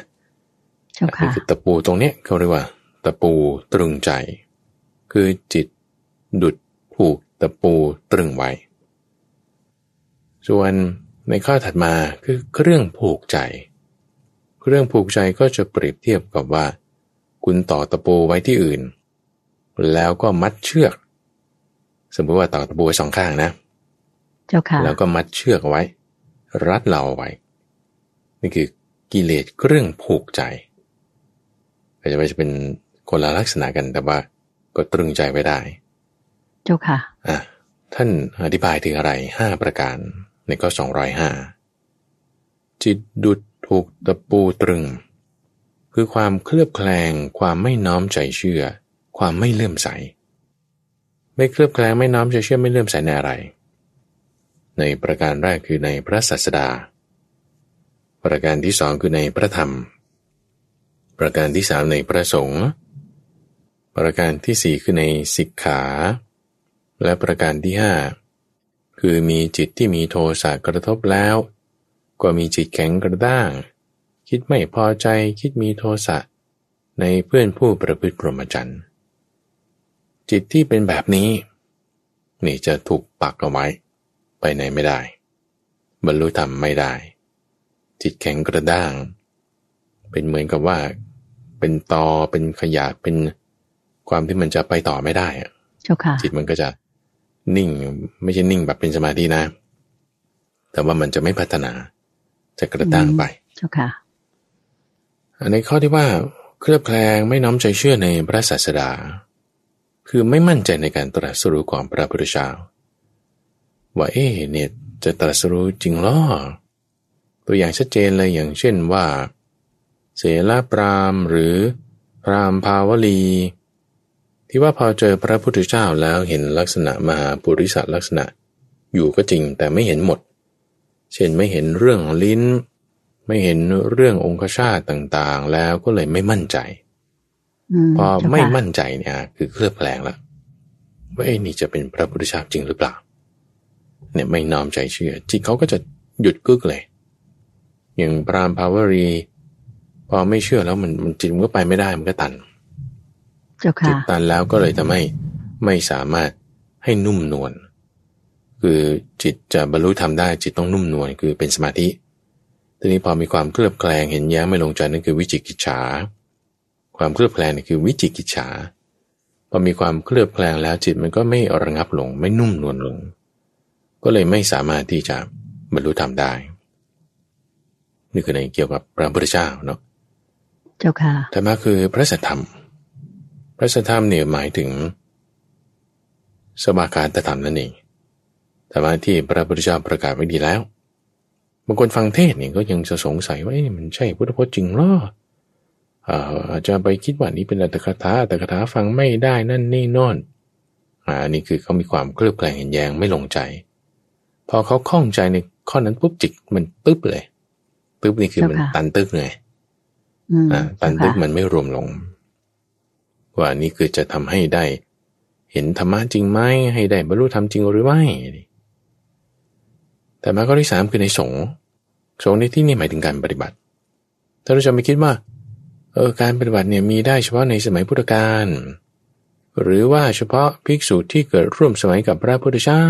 นี่คือตะปูตรงเนี้ยเขาเรียกว่า ตะปูตรึงใจ คือจิตดุดผูกตะปูตรึงไว้ ส่วนในข้อถัดมาคือเครื่องผูกใจ เครื่องผูกใจก็จะเปรียบเทียบกับว่า คุณต่อตะปูไว้ที่อื่น แล้วก็มัดเชือก สมมติว่าต่อตะปูไว้สองข้างนะ เจ้าค่ะแล้วก็มัดเชือกไว้ รัดเราไว้ นี่คือกิเลสเครื่องผูกใจอาจจะไม่จะเป็นคนละลักษณะกันแต่ว่า ก็ตรึงใจไว้ได้ เจ้าค่ะอะท่านอธิบายถึงอะไรห้าประการในข้อสองร้อยห้าจิตดุดถูกตะปูตรึง คือความเคลือบแคลง ความไม่น้อมใจเชื่อ ความไม่เลื่อมใส ไม่เคลือบแคลงไม่น้อมใจเชื่อไม่เลื่อมใสในอะไร ในประการแรกคือในพระศาสดา ประการที่สองคือในพระธรรม ประการที่สามในพระสงฆ์ประการที่สี่คือในสิกขา และประการที่ห้าคือมีจิตที่มีโทสะกระทบแล้ว ก็มีจิตแข็งกระด้าง คิดไม่พอใจคิดมีโทสะในเพื่อนผู้ประพฤติพรหมจรรย์จิตที่เป็นแบบนี้ นี่จะถูกปักเอาไว้ ไปไหนไม่ได้ บรรลุธรรมไม่ได้ จิตแข็งกระด้าง เป็นเหมือนกับว่า เป็นตอเป็นขยะเป็นความที่มันจะไปต่อไม่ได้อะจิตมันก็จะนิ่งไม่ใช่นิ่งแบบเป็นสมาธินะ แต่ว่ามันจะไม่พัฒนาจะกระด้างไปเจ้าค่ะในข้อที่ว่าเคลือบแคลงไม่น้อมใจเชื่อในพระศาสดา คือไม่มั่นใจในการตรัสรู้ของพระพุทธเจ้า ว่าเอ๊เนี่ยจะตรัสรู้จริงหรอตัวอย่างชัดเจนเลยอย่างเช่นว่า เสลาปรามหรือพรามภาวลี ที่ว่าพอเจอพระพุทธเจ้าแล้วเห็นลักษณะมหาปุริสัลักษณะ อยู่ก็จริงแต่ไม่เห็นหมด เช่นไม่เห็นเรื่องลิ้น ไม่เห็นเรื่ององคชาติต่างๆ แล้วก็เลยไม่มั่นใจพอไม่มั่นใจเนี่ย คือเคลือบแคลงแล้วว่าไอ้นี่จะเป็นพระพุทธเจ้าจริงหรือเปล่า เนี่ยไม่น้อมใจเชื่อ จิตเขาก็จะหยุดกึกเลย อย่างปรามภาวรี พอไม่เชื่อแล้วมันมันจิตมันก็ไปไม่ได้มันก็ตันจิตตันแล้วก็เลยทำให้ไม่สามารถให้นุ่มนวลคือจิตจะบรรลุทำได้จิตต้องนุ่มนวลคือเป็นสมาธิ ทีนี้พอมีความเคลือบแคลงเห็นแย้มไม่ลงใจนั่นคือวิจิกิจฉา ความเคลือบแคลงนี่คือวิจิกิจฉาพอมีความเคลือบแคลงแล้วจิตมันก็ไม่ระงับลง ไม่นุ่มนวลลง ก็เลยไม่สามารถที่จะบรรลุธรรมได้ นี่คือในเกี่ยวกับพระพุทธเจ้าเนาะเจ้าค่ะธรรมะคือพระสัทธรรม พระสัทธรรมเนี่ยหมายถึง สมาการตธรรมนั่นเองแต่ว่าที่พระพุทธเจ้าประกาศไว้ดีแล้วบางคนฟังเทศเนี่ยก็ยังจะสงสัยว่ามันใช่พุทธพจน์จริงหรออาจจะไปคิดว่านี้เป็นอัตถกถาอัตถกถาฟังไม่ได้นั่นนี่นอนอันนี้คือเขามีความเคลือบแคลงเห็นแยงไม่ลงใจ พอเขาคล่องใจในข้อนั้นปุ๊บจิตมันปึ๊บเลยปึ๊บนี่คือมันตันตึกไงอ่าตันตึกมันไม่รวมลง ว่านี่คือจะทำให้ได้ เห็นธรรมะจริงไหมให้ได้บรรลุธรรมจริงหรือไม่แต่มาข้อที่สามคือในสงฆ์สงฆ์ในที่นี้หมายถึงการปฏิบัติ ถ้าเราจะไม่คิดว่าเออการปฏิบัติเนี่ยมีได้เฉพาะในสมัยพุทธกาลหรือว่าเฉพาะภิกษุที่เกิดร่วมสมัยกับพระพุทธเจ้า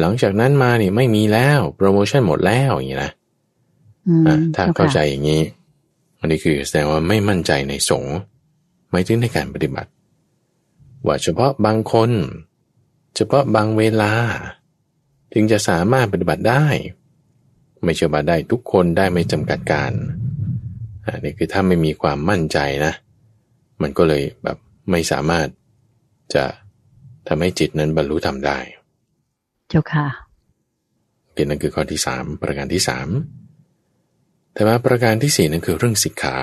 หลังจากนั้นมาเนี่ยไม่มีแล้วโปรโมชั่นหมดแล้วอย่างนี้นะถ้าเข้าใจอย่างนี้ อันนี้คือแสดงว่าไม่มั่นใจในสงฆ์ไม่ถึงในการปฏิบัติ ว่าเฉพาะบางคน เฉพาะบางเวลาจึงจะสามารถปฏิบัติได้ ไม่เชื่อว่าได้ทุกคนได้ไม่จำกัดการอันนี้คือถ้าไม่มีความมั่นใจนะ มันก็เลยแบบไม่สามารถจะทำให้จิตนั้นบรรลุธรรมได้ เจ้าค่ะเป็นนั่นคือข้อที่สามประการที่สามแต่ว่าประการที่สี่นั่นคือเรื่องสิกขา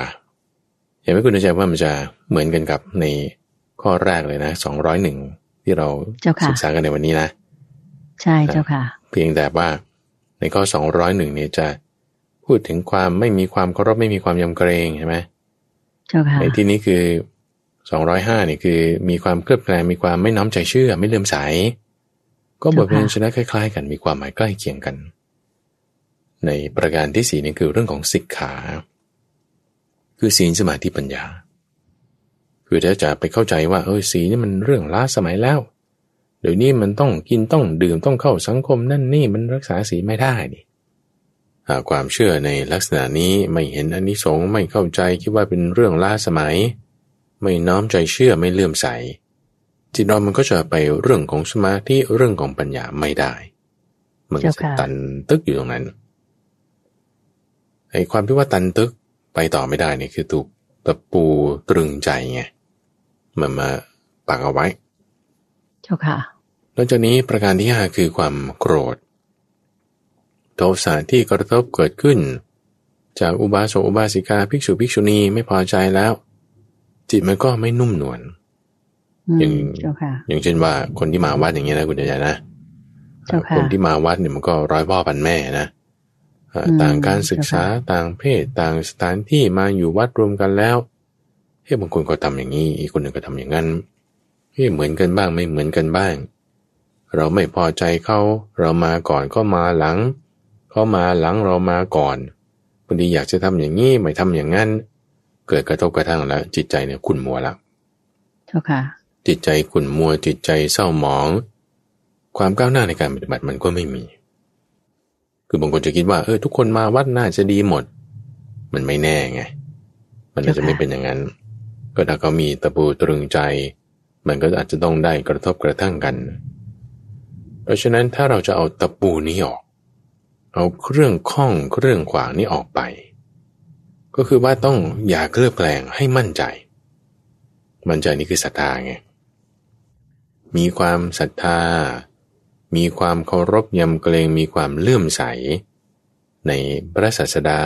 อย่าไม่คุณใจว่ามันจะเหมือนกันกับในข้อแรกเลยนะสองร้อยหนึ่งที่เราศึกษากันในวันนี้นะ ใช่เจ้าค่ะ เพียงแต่ว่าในข้อสองร้อยหนึ่งเนี่ยจะพูดถึงความไม่มีความเคารพไม่มีความยำเกรงใช่ไหมเจ้าค่ะในที่นี้คือสองร้อยห้านี่คือมีความเคลือบแคลงมีความไม่น้อมใจเชื่อ ไม่เลื่อมใส ก็บทเพลงชนะคล้ายๆ กันมีความหมายใกล้เคียงกัน ในประการที่สี่นี่คือเรื่องของสิกขา คือศีลสมาธิปัญญา คือถ้าจะไปเข้าใจว่าเออศีลนี่มันเรื่องล้าสมัยแล้วเดี๋ยวนี้มันต้องกินต้องดื่มต้องเข้าสังคมนั่นนี่มันรักษาศีลไม่ได้นี่ความเชื่อในลักษณะนี้ไม่เห็นอนนิสงส์ไม่เข้าใจคิดว่าเป็นเรื่องล้าสมัย ไม่น้อมใจเชื่อไม่เลื่อมใส จิตเรามันก็จะไปเรื่องของสมาธิเรื่องของปัญญาไม่ได้ มันจะตันตึกอยู่ตรงนั้นไอ้ความที่ว่าตันตึกไปต่อไม่ได้นี่คือถูกตะปูตรึงใจไงมันมาปักเอาไว้ เจ้าค่ะนอกจากนี้ประการที่ห้าคือความโกรธ โทสะที่กระทบเกิดขึ้น จากอุบาสกอุบาสิกาภิกษุภิกษุณีไม่พอใจแล้ว จิตมันก็ไม่นุ่มนวล อย่างอย่างเช่นว่าคนที่มาวัดอย่างเงี้ยนะคุณยายนะคนที่มาวัดเนี่ยมันก็ร้อยพ่อพันแม่นะต่างการศึกษาต่างเพศต่างสถานที่มาอยู่วัดรวมกันแล้วเฮ้ยบางคนก็ทำอย่างนี้ อีกคนหนึ่งก็ทำอย่างนั้นเฮ้ยเหมือนกันบ้างไม่เหมือนกันบ้าง เราไม่พอใจเขาเรามาก่อนก็มาหลังเขามาหลังเรามาก่อนบางทีอยากจะทำอย่างนี้ไม่ทำอย่างนั้น เกิดกระทบกระทั่งแล้วจิตใจเนี่ยขุ่นมัวละเจ้าค่ะ จิตใจขุ่นมัวจิตใจเศร้าหมอง ความก้าวหน้าในการปฏิบัติมันก็ไม่มี คือบางคนจะคิดว่าเออทุกคนมาวัดน่าจะดีหมด มันไม่แน่ไง มันอาจจะไม่เป็นอย่างนั้น ก็ถ้าเขามีตะปูตรึงใจ มันก็อาจจะต้องได้กระทบกระทั่งกัน เพราะฉะนั้นถ้าเราจะเอาตะปูนี้ออก เอาเครื่องข้องเครื่องขวางนี้ออกไป ก็คือว่าต้องอย่าเคลือบแคลงให้มั่นใจ มั่นใจนี่คือศรัทธาไง มีความศรัทธา มีความเคารพยำเกรงมีความเลื่อมใส ในพระศาสดา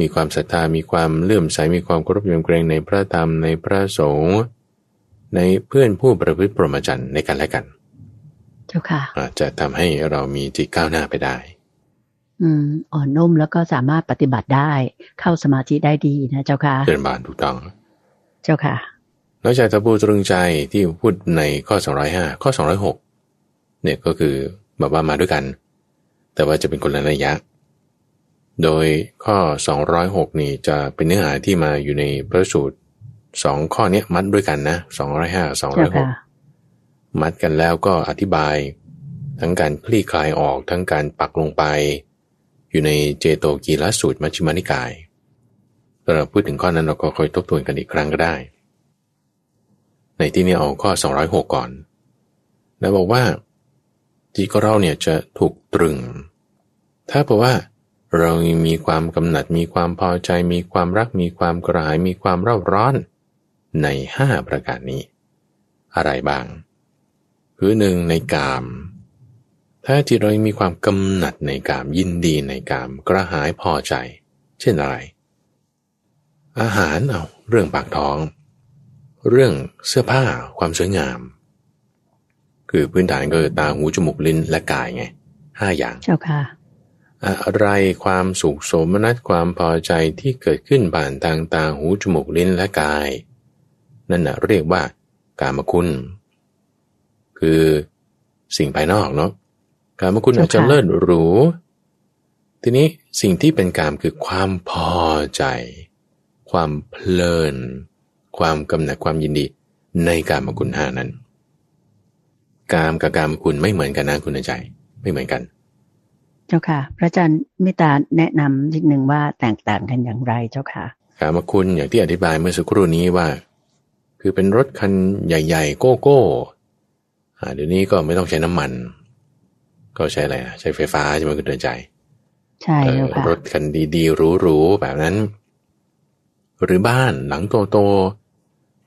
มีความศรัทธามีความเลื่อมใส มีความเคารพยำเกรงในพระธรรมในพระสงฆ์ในเพื่อนผู้ประพฤติปรมจันในกันและกัน เจ้าค่ะจะทำให้เรามีจิตก้าวหน้าไปได้ อืมอ่อนนุ่มแล้วก็สามารถปฏิบัติได้ เข้าสมาธิได้ดีนะเจ้าค่ะเดินบานถูกต้อง เจ้าค่ะ นอกจากตะปูตรึงใจที่พูดในข้อสองร้อยห้าข้อสองร้อยหกเนี่ยก็คือแบบว่ามาด้วยกัน แต่ว่าจะเป็นคนละระยะ โดยข้อสองร้อยหกนี่จะเป็นเนื้อหาที่มาอยู่ในพระสูตรสองข้อนี้มัดด้วยกันนะสองร้อยห้าสองร้อยหกมัดกันแล้วก็อธิบายทั้งการคลี่คลายออกทั้งการปักลงไป อยู่ในเจโตกีรสูตรมัชฌิมานิกายเราพูดถึงข้อนั้นเราก็ค่อยทบทวนกันอีกครั้งก็ได้ ในที่นี้เอาข้อ 206 ก่อนแล้วบอกว่าจิตของเราเนี่ยจะถูกตรึง ถ้าเพราะว่าเรามีความกำหนัด มีความพอใจ มีความรัก มีความกระหาย มีความเร่าร้อนในห้าประการนี้ อะไรบ้าง คือหนึ่งในกาม ถ้าจิตเรามีความกำหนัดในกามยินดีในกามกระหายพอใจ เช่นอะไร อาหารเอาเรื่องปากท้อง เรื่องเสื้อผ้าความสวยงาม คือพื้นฐานก็คือตาหูจมูกลิ้นและกายไงห้าอย่างเจ้าค่ะอะไรความสุขสมนัตความพอใจที่เกิดขึ้นผ่านทางตาหูจมูกลิ้นและกาย นั่นนะเรียกว่ากามคุณ คือสิ่งภายนอกเนาะกามคุณอาจจะเลิศหรู ทีนี้สิ่งที่เป็นกามคือความพอใจ ความเพลิน ความกำหนัดความยินดีในกามคุณห้านั้น กามกับกามคุณไม่เหมือนกันนะคุณใจ ไม่เหมือนกัน เจ้าค่ะ พระอาจารย์มิตาแนะนำนิดหนึ่งว่าแตกต่างกันอย่างไรเจ้าค่ะกามคุณอย่างที่อธิบายเมื่อสักครู่นี้ว่า คือเป็นรถคันใหญ่ ๆ โก้โก้เดี๋ยวนี้ก็ไม่ต้องใช้น้ำมัน ก็ใช้อะไรใช้ไฟฟ้าใช่ไหมคุณเดินใจ ใช่เจ้าค่ะรถคันดีๆหรูๆแบบนั้น หรือบ้านหลังโตๆ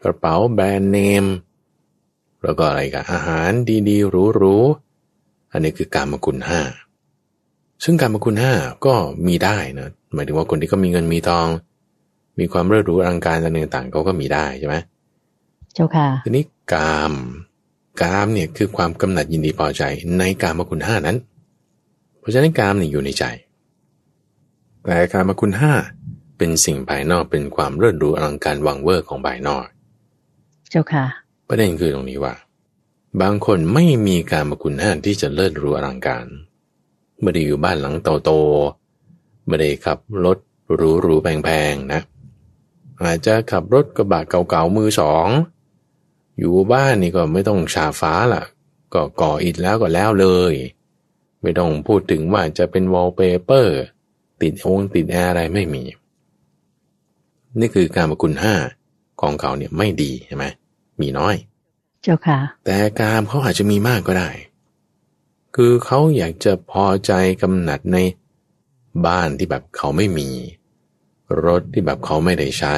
กระเป๋าแบรนด์เนม แล้วก็อะไรกันอาหารดีๆหรูๆอันนี้คือกามคุณห้าซึ่งกามคุณห้าก็มีได้นะหมายถึงว่าคนที่ก็มีเงินมีทอง มีความเรื่อรู้อลังการต่างๆเขาก็มีได้ใช่ไหมเจ้าค่ะทีนี้กามกามเนี่ยคือความกำหนัดยินดีพอใจในกามคุณห้านั้น เพราะฉะนั้นกามเนี่ยอยู่ในใจ แต่กามคุณห้าเป็นสิ่งภายนอกเป็นความเลิศรู้อลังการวังเวอร์ของภายนอก เจ้าค่ะ ประเด็นคือตรงนี้ว่า บางคนไม่มีการมคุณห้าที่จะเลิศรูอลังการไม่ได้อยู่บ้านหลังโตๆไม่ได้ขับรถหรูๆแพงๆนะ อาจจะขับรถกระบะเก่าๆมือสองอยู่บ้านนี่ก็ไม่ต้องฉาฟ้าล่ะ ก็ก่ออิฐแล้วก็แล้วเลย ไม่ต้องพูดถึงว่าจะเป็นวอลเปเปอร์ ติดองติดแอร์อะไรไม่มี นี่คือกามคุณห้าของเขาเนี่ยไม่ดีใช่ไหม มีน้อย เจ้าค่ะ แต่กามเขาอาจจะมีมากก็ได้ คือเขาอยากจะพอใจกำหนัดในบ้านที่แบบเขาไม่มี รถที่แบบเขาไม่ได้ใช้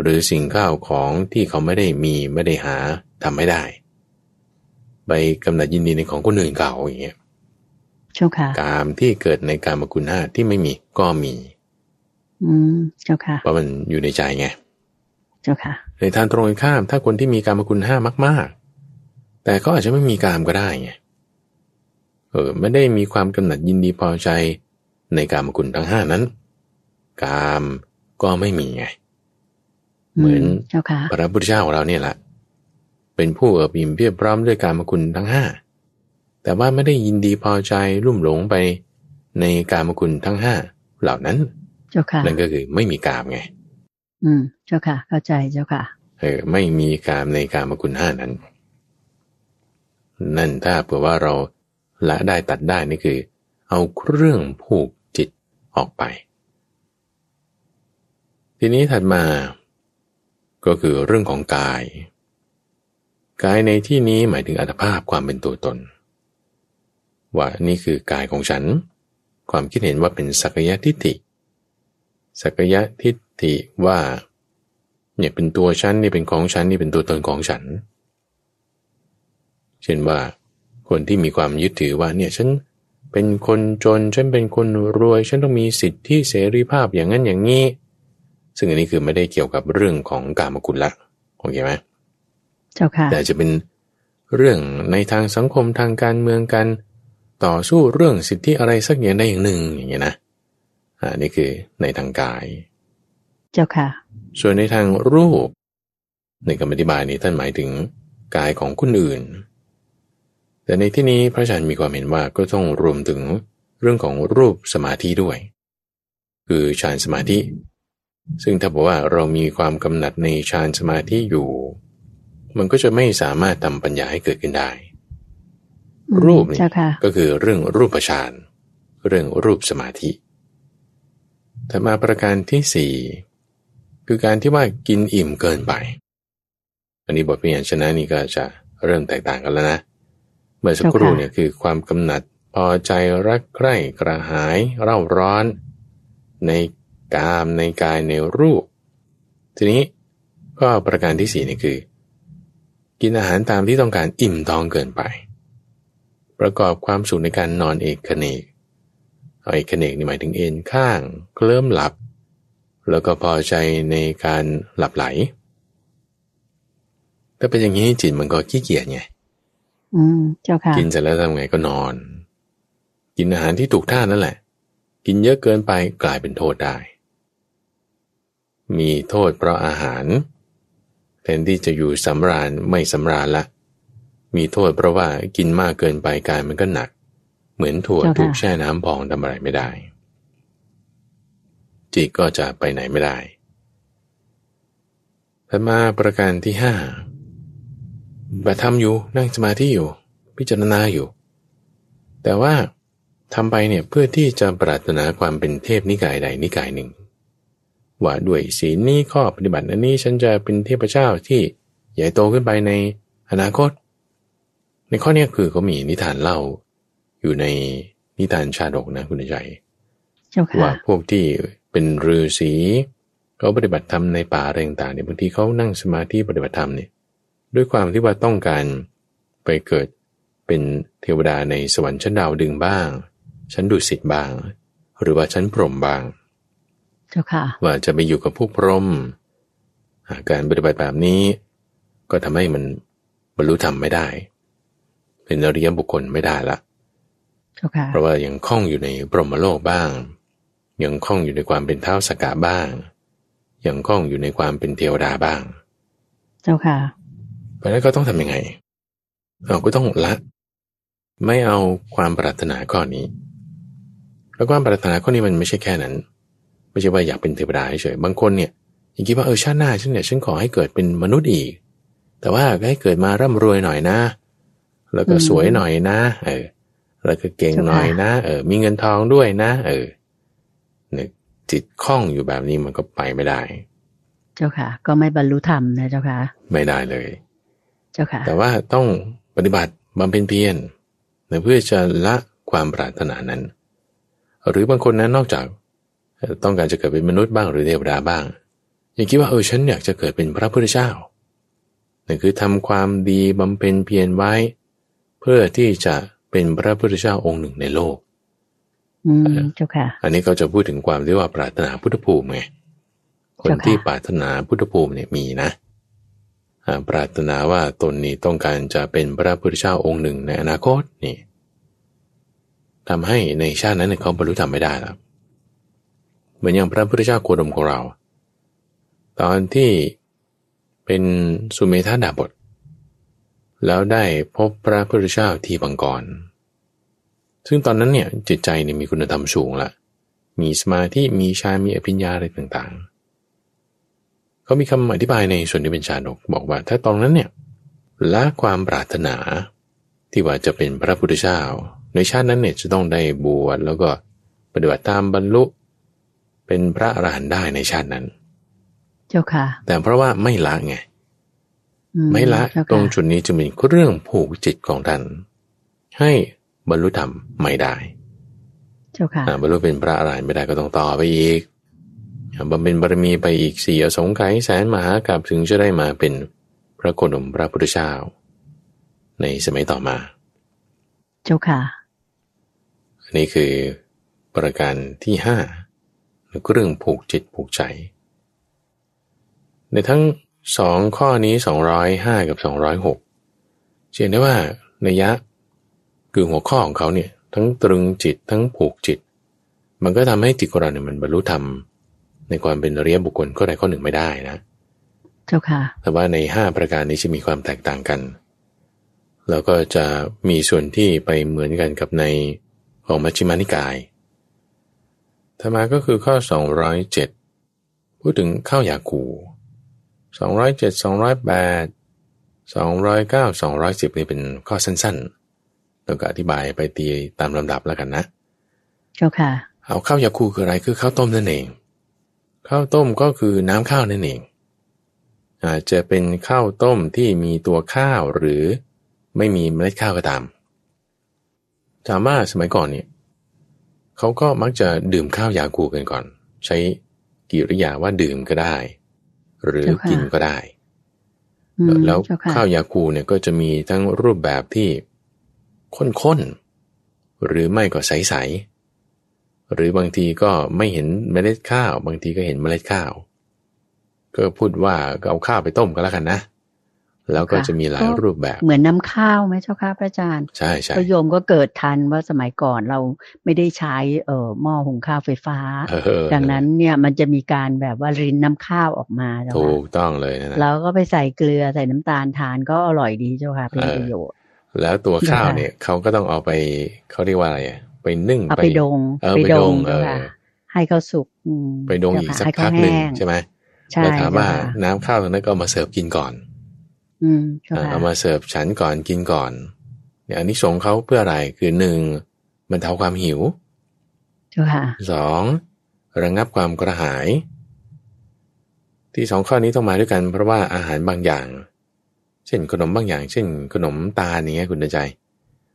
หรือสิ่งข้าวของที่เขาไม่ได้มีไม่ได้หาทำไม่ได้ ไปกำหนัดยินดีในของคนอื่นเก่าอย่างเงี้ยเจ้าค่ะกามที่เกิดในกามคุณห้าที่ไม่มีก็มี อืมเจ้าค่ะเพราะมันอยู่ในใจไงเจ้าค่ะในทางตรงกันข้าม ถ้าคนที่มีกามคุณห้ามาก ๆ แต่เขาอาจจะไม่มีกามก็ได้ไงเออไม่ได้มีความกำหนัดยินดีพอใจในกามคุณทั้งห้านั้น กามก็ไม่มีไง เหมือนเจ้าค่ะพระพุทธเจ้าของเราเนี่ยแหละเป็นผู้เอิบอิ่มเพียบพร้อมด้วยกามคุณทั้งห้าแต่ว่าไม่ได้ยินดีพอใจลุ่มหลงไปในกามคุณทั้งห้าเหล่านั้นเจ้าค่ะนั่นก็คือไม่มีกามไง อืม เจ้าค่ะ เข้าใจเจ้าค่ะ เออ ไม่มีกามในกามคุณห้านั้น นั่นถ้าเผื่อว่าเราละได้ตัดได้นี่คือ เอาเครื่องผูกจิตออกไป ทีนี้ถัดมา ก็คือเรื่องของกาย กายในที่นี้หมายถึงอัตภาพความเป็นตัวตน ว่านี่คือกายของฉัน ความคิดเห็นว่าเป็นสักยะทิฏฐิสักยะทิฏ ฐิว่าเนี่ยเป็นตัวฉันนี่เป็นของฉันนี่เป็นตัวตนของฉัน เช่นว่าคนที่มีความยึดถือว่าเนี่ยฉันเป็นคนจนฉันเป็นคนรวย ฉันต้องมีสิทธิเสรีภาพอย่างนั้นอย่างนี้ ซึ่งอันนี้คือไม่ได้เกี่ยวกับเรื่องของกามกุลละโอเคไหมเจ้าค่ะแต่จะเป็นเรื่องในทางสังคมทางการเมืองกัน ต่อสู้เรื่องสิทธิอะไรสักอย่างใดอย่างหนึ่งอย่างเงี้ยนะอ่านี่คือในทางกาย เจ้าค่ะ ส่วนในทางรูป ในคำอธิบายนี้ท่านหมายถึงกายของคนอื่น แต่ในที่นี้พระอาจารย์มีความเห็นว่าก็ต้องรวมถึงเรื่องของรูปสมาธิด้วย คือฌานสมาธิ ซึ่งถ้าบอกว่าเรามีความกำหนัดในฌานสมาธิอยู่ มันก็จะไม่สามารถทำปัญญาให้เกิดขึ้นได้อืมรูปนี่เจ้าค่ะก็คือเรื่องรูปฌานเรื่องรูปสมาธิแต่มาประการที่สี่ คือการที่ว่ากินอิ่มเกินไป อันนี้บทเปลี่ยนชนะนี่ก็จะเริ่มแตกต่างกันแล้วนะ เมื่อสักครู่เนี่ยคือความกำหนัดพอใจรักใคร่กระหายเร่าร้อน ในกามในกายในรูป ทีนี้ก็ประการที่สี่นี่คือ กินอาหารตามที่ต้องการอิ่มท้องเกินไป ประกอบความสุขในการนอนเอกเนกเอาเอกเนกนี่หมายถึงเอนข้าง เคลิ้มหลับ แล้วก็พอใจในการหลับไหล ถ้าเป็นอย่างนี้จิตมันก็ขี้เกียจไงอืมเจ้าค่ะกินเสร็จแล้วทำไงก็นอน กินอาหารที่ถูกท่านั่นแหละ กินเยอะเกินไปกลายเป็นโทษได้ มีโทษเพราะอาหารแทนที่จะอยู่สำราญไม่สำราญละ มีโทษเพราะว่ากินมากเกินไปกายมันก็หนัก เหมือนถั่วเจ้าค่ะถูกแช่น้ำพองทำอะไรไม่ได้ จิตก็จะไปไหนไม่ได้ถัดมาประการที่ห้าบัตทำอยู่นั่งสมาธิอยู่ พิจารณาอยู่ แต่ว่าทำไปเนี่ยเพื่อที่จะปรารถนาความเป็นเทพนิกายใดนิกายหนึ่ง ว่าด้วยศีลนี้ข้อปฏิบัติอันนี้ฉันจะเป็นเทพเจ้าที่ใหญ่โตขึ้นไปในอนาคต ในข้อเนี้ยคือเขามีนิทานเล่าอยู่ในนิทานชาดกนะคุณใจเจ้าว่าค่ะพวกที่ เป็นฤาษีเขาปฏิบัติธรรมในป่าอะไรต่างๆเนี่ยบางทีเขานั่งสมาธิปฏิบัติธรรมเนี่ยด้วยความที่ว่าต้องการไปเกิดเป็นเทวดาในสวรรค์ชั้นดาวดึงบ้าง ชั้นดุสิตบ้าง หรือว่าชั้นพรหมบ้างเจ้าค่ะว่าจะไปอยู่กับพวกพรหมอ่าการปฏิบัติแบบนี้ ก็ทำให้มันบรรลุธรรมไม่ได้ เป็นอริยบุคคลไม่ได้ละเจ้าค่ะเพราะว่ายังคล้องอยู่ในปรหมโลกบ้าง ยังคล้องอยู่ในความเป็นเท้าสกกะบ้าง ยังคล้องอยู่ในความเป็นเทวดาบ้าง เจ้าค่ะเพราะฉะนั้นก็ต้องทำยังไง เราก็ต้องละ ไม่เอาความปรารถนาข้อนี้ แล้วความปรารถนาข้อนี้มันไม่ใช่แค่นั้น ไม่ใช่ว่าอยากเป็นเทวดาเฉยบางคนเนี่ยยังคิดว่าเออชาติหน้าฉันเนี่ยฉันขอให้เกิดเป็นมนุษย์อีก แต่ว่าให้เกิดมาร่ำรวยหน่อยนะ แล้วก็อืมสวยหน่อยนะ เออ แล้วก็เก่งหน่อยนะ เออ มีเงินทองด้วยนะ เออเนี่ย จิตคล้องอยู่แบบนี้มันก็ไปไม่ได้ เจ้าค่ะ ก็ไม่บรรลุธรรมนะเจ้าค่ะ ไม่ได้เลย เจ้าค่ะ แต่ว่าต้องปฏิบัติบำเพ็ญเพียรเพื่อจะละความปรารถนานั้น หรือบางคนนั้นนอกจากเอ่อต้องการจะเกิดเป็นมนุษย์บ้างหรือเทวดาบ้างยังคิดว่าเออฉันอยากจะเกิดเป็นพระพุทธเจ้านั่นคือทำความดีบำเพ็ญเพียรไว้ เพื่อที่จะเป็นพระพุทธเจ้าองค์หนึ่งในโลกอืม เจ้าค่ะ อันนี้เขาจะพูดถึงความที่ว่าปรารถนาพุทธภูมิไงคนเจ้าค่ะที่ปรารถนาพุทธภูมิเนี่ยมีนะอ่าปรารถนาว่าตนนี้ต้องการจะเป็นพระพุทธเจ้าองค์หนึ่งในอนาคตนี่ทำให้ในชาตินั้นเนี่ยเขาบรรลุธรรมไม่ได้แล้วเหมือนอย่างพระพุทธเจ้าโคดมของเรา ตอนที่เป็นสุเมธาดาบท แล้วได้พบพระพุทธเจ้าที่บังกร ซึ่งตอนนั้นเนี่ยจิตใจเนี่ยมีคุณธรรมสูงละ มีสมาธิมีฌานมีอภิญญาอะไรต่างๆ เขามีคำอธิบายในส่วนที่เป็นชาดกบอกว่า ถ้าตอนนั้นเนี่ยละความปรารถนาที่ว่าจะเป็นพระพุทธเจ้า ในชาตินั้นเนี่ยจะต้องได้บวชแล้วก็ปฏิบัติตามบรรลุ เป็นพระอรหันต์ได้ในชาตินั้น เจ้าค่ะ แต่เพราะว่าไม่ละไงอืไม่ละเจ้าตรงค่ะจุดนี้จะเป็นเรื่องผูกจิตของท่านให้ บรรลุธรรมไม่ได้ เจ้าค่ะอ่าบรรลุเป็นพระอรหันต์ไม่ได้ก็ต้องต่อไปอีกอ่าบำเพ็ญบารมีไปอีกสี่อสงไขยแสนมหากราบถึงจะได้มาเป็นพระโคดมพระพุทธเจ้า ในสมัยต่อมา เจ้าค่ะ อันนี้คือประการที่ห้าเรื่องผูกจิตผูกใจ ในทั้งสองข้อนี้สองร้อยห้ากับสองร้อยหกเห็นได้ว่าในยะ คือหัวข้อของเขาเนี่ยทั้งตรึงจิตทั้งผูกจิต มันก็ทำให้จิตของเราเนี่ยมันบรรลุธรรมในความเป็นอริยบุคคลข้อใดข้อหนึ่งไม่ได้นะ เจ้าค่ะ แต่ว่าในห้าประการนี้จะมีความแตกต่างกัน แล้วก็จะมีส่วนที่ไปเหมือนกันกับในของมัชฌิมานิกายธรรมาก็คือข้อ 207 พูดถึงข้าวยาคู207 208 209 210 นี่เป็นข้อสั้นๆ แล้วก็อธิบายไปตีตามลำดับแล้วกันนะ เจ้าค่ะ เอาข้าวยาคูคืออะไรคือข้าวต้มนั่นเอง ข้าวต้มก็คือน้ำข้าวนั่นเองอาจจะเป็นข้าวต้มที่มีตัวข้าวหรือไม่มีเมล็ดข้าวก็ตามถามว่าสมัยก่อนเนี่ยเขาก็มักจะดื่มข้าวยาคูกันก่อน ใช้กิริยาว่าดื่มก็ได้ หรือเจ้าค่ะกินก็ได้อืมแล้วเจ้าค่ะข้าวยาคูเนี่ยก็จะมีทั้งรูปแบบที่ ข้นๆ หรือไม่ก็ใสๆ หรือบางทีก็ไม่เห็นเมล็ดข้าว บางทีก็เห็นเมล็ดข้าว ก็พูดว่าก็เอาข้าวไปต้มก็แล้วกันนะ แล้วก็จะมีหลายรูปแบบ เหมือนน้าข้าวไหมเจ้าค่ะพระอาจารย์ ใช่ใช่พระโยมก็เกิดทันว่าสมัยก่อนเราไม่ได้ใช้เอ่อหม้อหุงข้าวไฟฟ้าเออดังนั้นเนี่ยมันจะมีการแบบว่ารินน้ำข้าวออกมาเจ้าถูค่ะกต้องเลยนะนะแล้วก็ไปใส่เกลือใส่น้ำตาลทานก็อร่อยดีเจ้าค่ะเป็นประโยชน์ แล้วตัวข้าวเนี่ยเขาก็ต้องเอาไปเขาเรียกว่าอะไรอะไปนึ่งเอาไปดงเออไปดงเอเจ้าอค่ะให้เขาสุกอืมไปดงอีกสักให้พัเขากหนึ่งแห้งใช่ไหมใช่แล้วถามว่าเจ้ค่ะน้ำข้าวตรงนั้นก็เอามาเสิร์ฟกินก่อน อืมเจ้าอ่าค่ะเอามาเสิร์ฟฉันก่อนกินก่อนเนี่ยอันนี้สงส์เขาเพื่ออะไรคือหนึ่งบรรเทาความหิวเจ้าค่ะสองระงับความกระหาย ที่สองข้อนี้ต้องมาด้วยกันเพราะว่าอาหารบางอย่าง เช่นขนมบางอย่าง เช่น ขนมตาลอย่างเงี้ยคุณใจ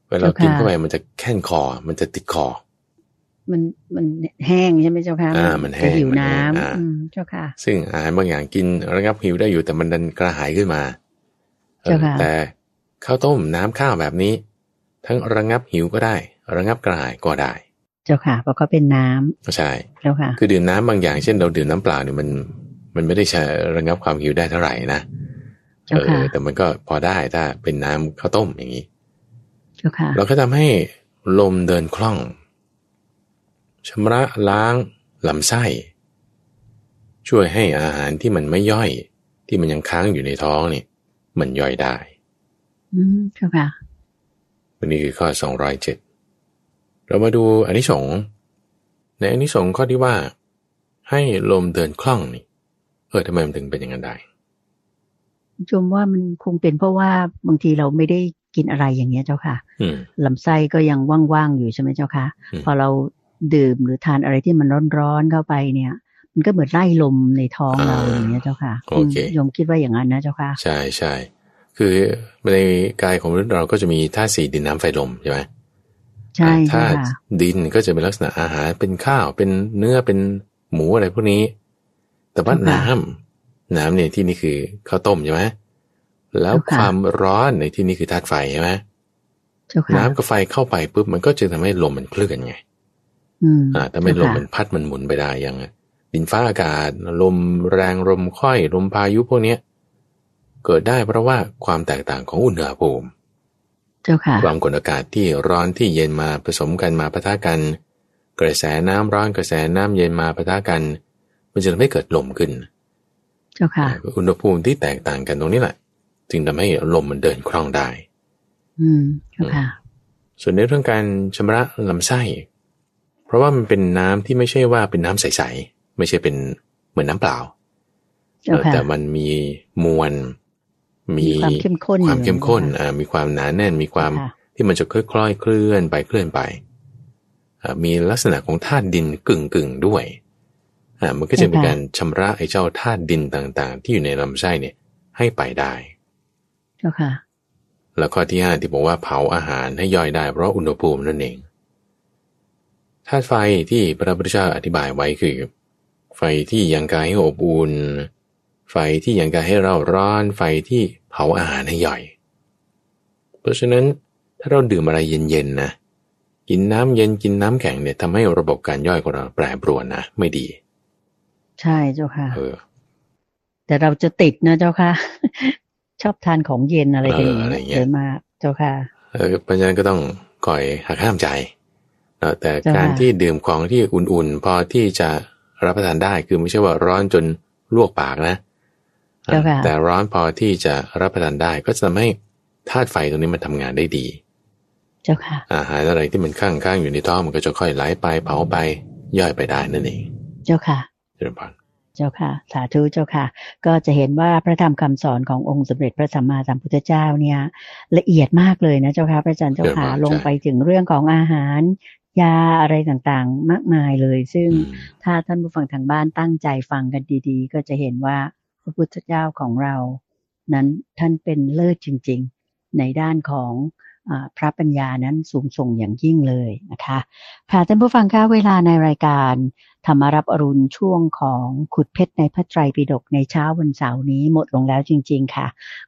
เวลาเรากินเข้าไปมันจะแค่นคอ มันจะติดคอ มันมันแห้งใช่ไหมเจ้าค่ะอ่ามันแห้งจะหิวมันแห้งน้ำอ่าอืมเจ้าค่ะ ซึ่งอาหารบางอย่างกินระงับหิวได้อยู่แต่มันดันกระหายขึ้นมาเออเจ้าค่ะแต่ข้าวต้มน้ำข้าวแบบนี้ ทั้งระงับหิวก็ได้ ระงับกระหายก็ได้ เจ้าค่ะ เพราะเขาเป็นน้ำใช่เจ้าค่ะ คือดื่มน้ำบางอย่างเช่นเราดื่มน้ำเปล่าเนี่ยมันมันไม่ได้ใช้ระงับความหิวได้เท่าไหร่นะ เจ้าเอค่ะอแต่มันก็พอได้ถ้าเป็นน้ำข้าวต้มอย่างนี้เจ้าค่ะเราก็ทำให้ลมเดินคล่องชำระล้างลำไส้ ช่วยให้อาหารที่มันไม่ย่อย ที่มันยังค้างอยู่ในท้องเนี่ยมันย่อยได้ อืมเจ้าค่ะวันนี้คือข้อ207เรามาดูอานิสงส์ในอานิสงส์ข้อที่ว่า ให้ลมเดินคล่องนี่เออทำไมมันถึงเป็นอย่างนั้นได้ ชมว่ามันคงเป็นเพราะว่าบางทีเราไม่ได้กินอะไรอย่างเงี้ยเจ้าค่ะอืมลำไส้ก็ยังว่างๆอยู่ใช่ไหมเจ้าค่ะอืมพอเราดื่มหรือทานอะไรที่มันร้อนๆเข้าไปเนี่ย มันก็เหมือนไล่ลมในท้องเราอย่างเงี้ยเจ้าค่ะโอเคมโยมคิดว่าอย่างนั้นนะเจ้าค่ะ ใช่ใช่คือในกายของมนุษย์เราก็จะมีธาตุสี่ดินน้ำไฟลมใช่ไหมใช่อ่าเจ้าธาตุค่ะดินก็จะเป็นลักษณะอาหารเป็นข้าวเป็นเนื้อเป็นหมูอะไรพวกนี้ แต่ว่าเจ้าค่ะ น้ำน้ำเนี่ยที่นี่คือข้าวต้มใช่ไหมแล้วเจ้าค่ะความร้อนในที่นี่คือธาตุไฟใช่ไหมเจ้าค่ะน้ำกับไฟเข้าไปปุ๊บมันก็จะทำให้ลมมันเคลื่อนไงอืมอ่าทำให้ลเจ้ามค่ะมันพัดมันหมุนไปได้อย่างดินฟ้าอากาศ ลมแรงลมค่อย ลมพายุพวกเนี้ย เกิดได้เพราะว่าความแตกต่างของอุณหภูมิเจ้าค่ะความกดอากาศที่ร้อนที่เย็นมาผสมกันมาปะทะกัน กระแสน้ำร้อนกระแสน้ำเย็นมาปะทะกัน มันจะทำให้เกิดลมขึ้น เจ้าค่ะ อุณหภูมิที่แตกต่างกันตรงนี้แหละ จึงทำให้ลมมันเดินคล่องได้ อืมเจ้าค่ะ ส่วนในเรื่องการชำระลำไส้ เพราะว่ามันเป็นน้ำที่ไม่ใช่ว่าเป็นน้ำใสๆ ไม่ใช่เป็นเหมือนน้ำเปล่าเจ้าค่ะแต่มันมีมวลมีมีความเข้มข้นความเข้มข้นอยู่อ่ามีความหนาแน่น มีความค่ะที่มันจะค่อยๆเคลื่อนไปเคลื่อนไปอ่ามีลักษณะของธาตุดินกึ่งกึ่งๆด้วย อ่ามันก็จะเป็นการชำระไอ้เจ้าธาตุดินต่างๆ ที่อยู่ในลำไส้เนี่ยให้ไปได้ เจ้าค่ะ แล้วข้อที่ห้าที่บอกว่าเผาอาหารให้ย่อยได้เพราะอุณหภูมินั่นเองธาตุไฟที่พระพุทธเจ้าอธิบายไว้คือ ไฟที่ยังกายให้อบอุ่นไฟที่ยังกายให้เราร้อนไฟที่เผาอาหารให้ย่อย เพราะฉะนั้นถ้าเราดื่มอะไรเย็นๆนะกินน้ำเย็นกินน้ำแข็งเนี่ยทำให้ระบบการย่อยของเราแปรปรวนนะไม่ดี ใช่เจ้าค่ะ เออ แต่เราจะติดนะเจ้าค่ะ ชอบทานของเย็นอะไรกันอย่างเอออะไรเงี้ยเงี้ยเยอะมากเจ้าค่ะ เออเพราะฉะนั้นก็ต้องคอยหักห้ามใจเนอะแต่จ้ะการที่ดื่มของที่อุ่นๆ พอที่จะรับประทานได้คือไม่ใช่ว่าร้อนจนลวกปากนะเจ้าค่ะแต่ร้อนพอที่จะรับประทานได้ก็จะทำให้ธาตุไฟตรงนี้มันทำงานได้ดี เจ้าค่ะ อาหารอะไรที่มันข้างๆอยู่ในท้องมันก็จะค่อยไหลไปเผาไปย่อยไปได้นั่นเอง เจ้าค่ะ เจริญพรเจ้าค่ะ สาธุเจ้าค่ะ ก็จะเห็นว่าพระธรรมคำสอนขององค์สมเด็จพระสัมมาสัมพุทธเจ้าเนี่ย ละเอียดมากเลยนะเจ้าค่ะพระอาจารย์เจ้าค่ะลงไปถึงเรื่องของอาหาร ยาอะไรต่างๆ มากมายเลย ซึ่งอืมถ้าท่านผู้ฟังทางบ้านตั้งใจฟังกันดี ๆ ก็จะเห็นว่าพระพุทธเจ้าของเรา นั้นท่านเป็นเลิศจริง ๆ ในด้านของ พระปัญญานั้นสูงส่งอย่างยิ่งเลยนะคะค่ะท่านผู้ฟังคะเวลาในรายการธรรมรับอรุณช่วงของขุดเพชรในพระไตรปิฎกในเช้าวันเสาร์นี้หมดลงแล้วจริง ๆ ค่ะ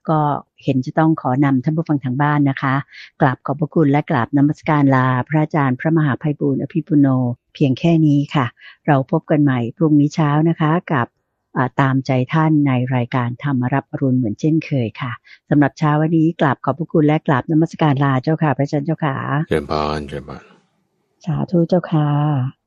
ก็เห็นจะต้องขอนำท่านผู้ฟังทางบ้านนะคะกราบขอบพระคุณและกราบนมัสการลา พระอาจารย์พระมหาภัยบูร์อภิปุโน เพียงแค่นี้ค่ะ เราพบกันใหม่พรุ่งนี้เช้านะคะ กับ ตามใจท่านในรายการธรรมรับอรุณเหมือนเช่นเคยค่ะสำหรับเช้าวันนี้กราบขอบพระคุณและกราบนมัสการลาเจ้าค่ะ พระอาจารย์เจ้าค่ะเจริญพรเจริญพรสาธุเจ้าค่ะ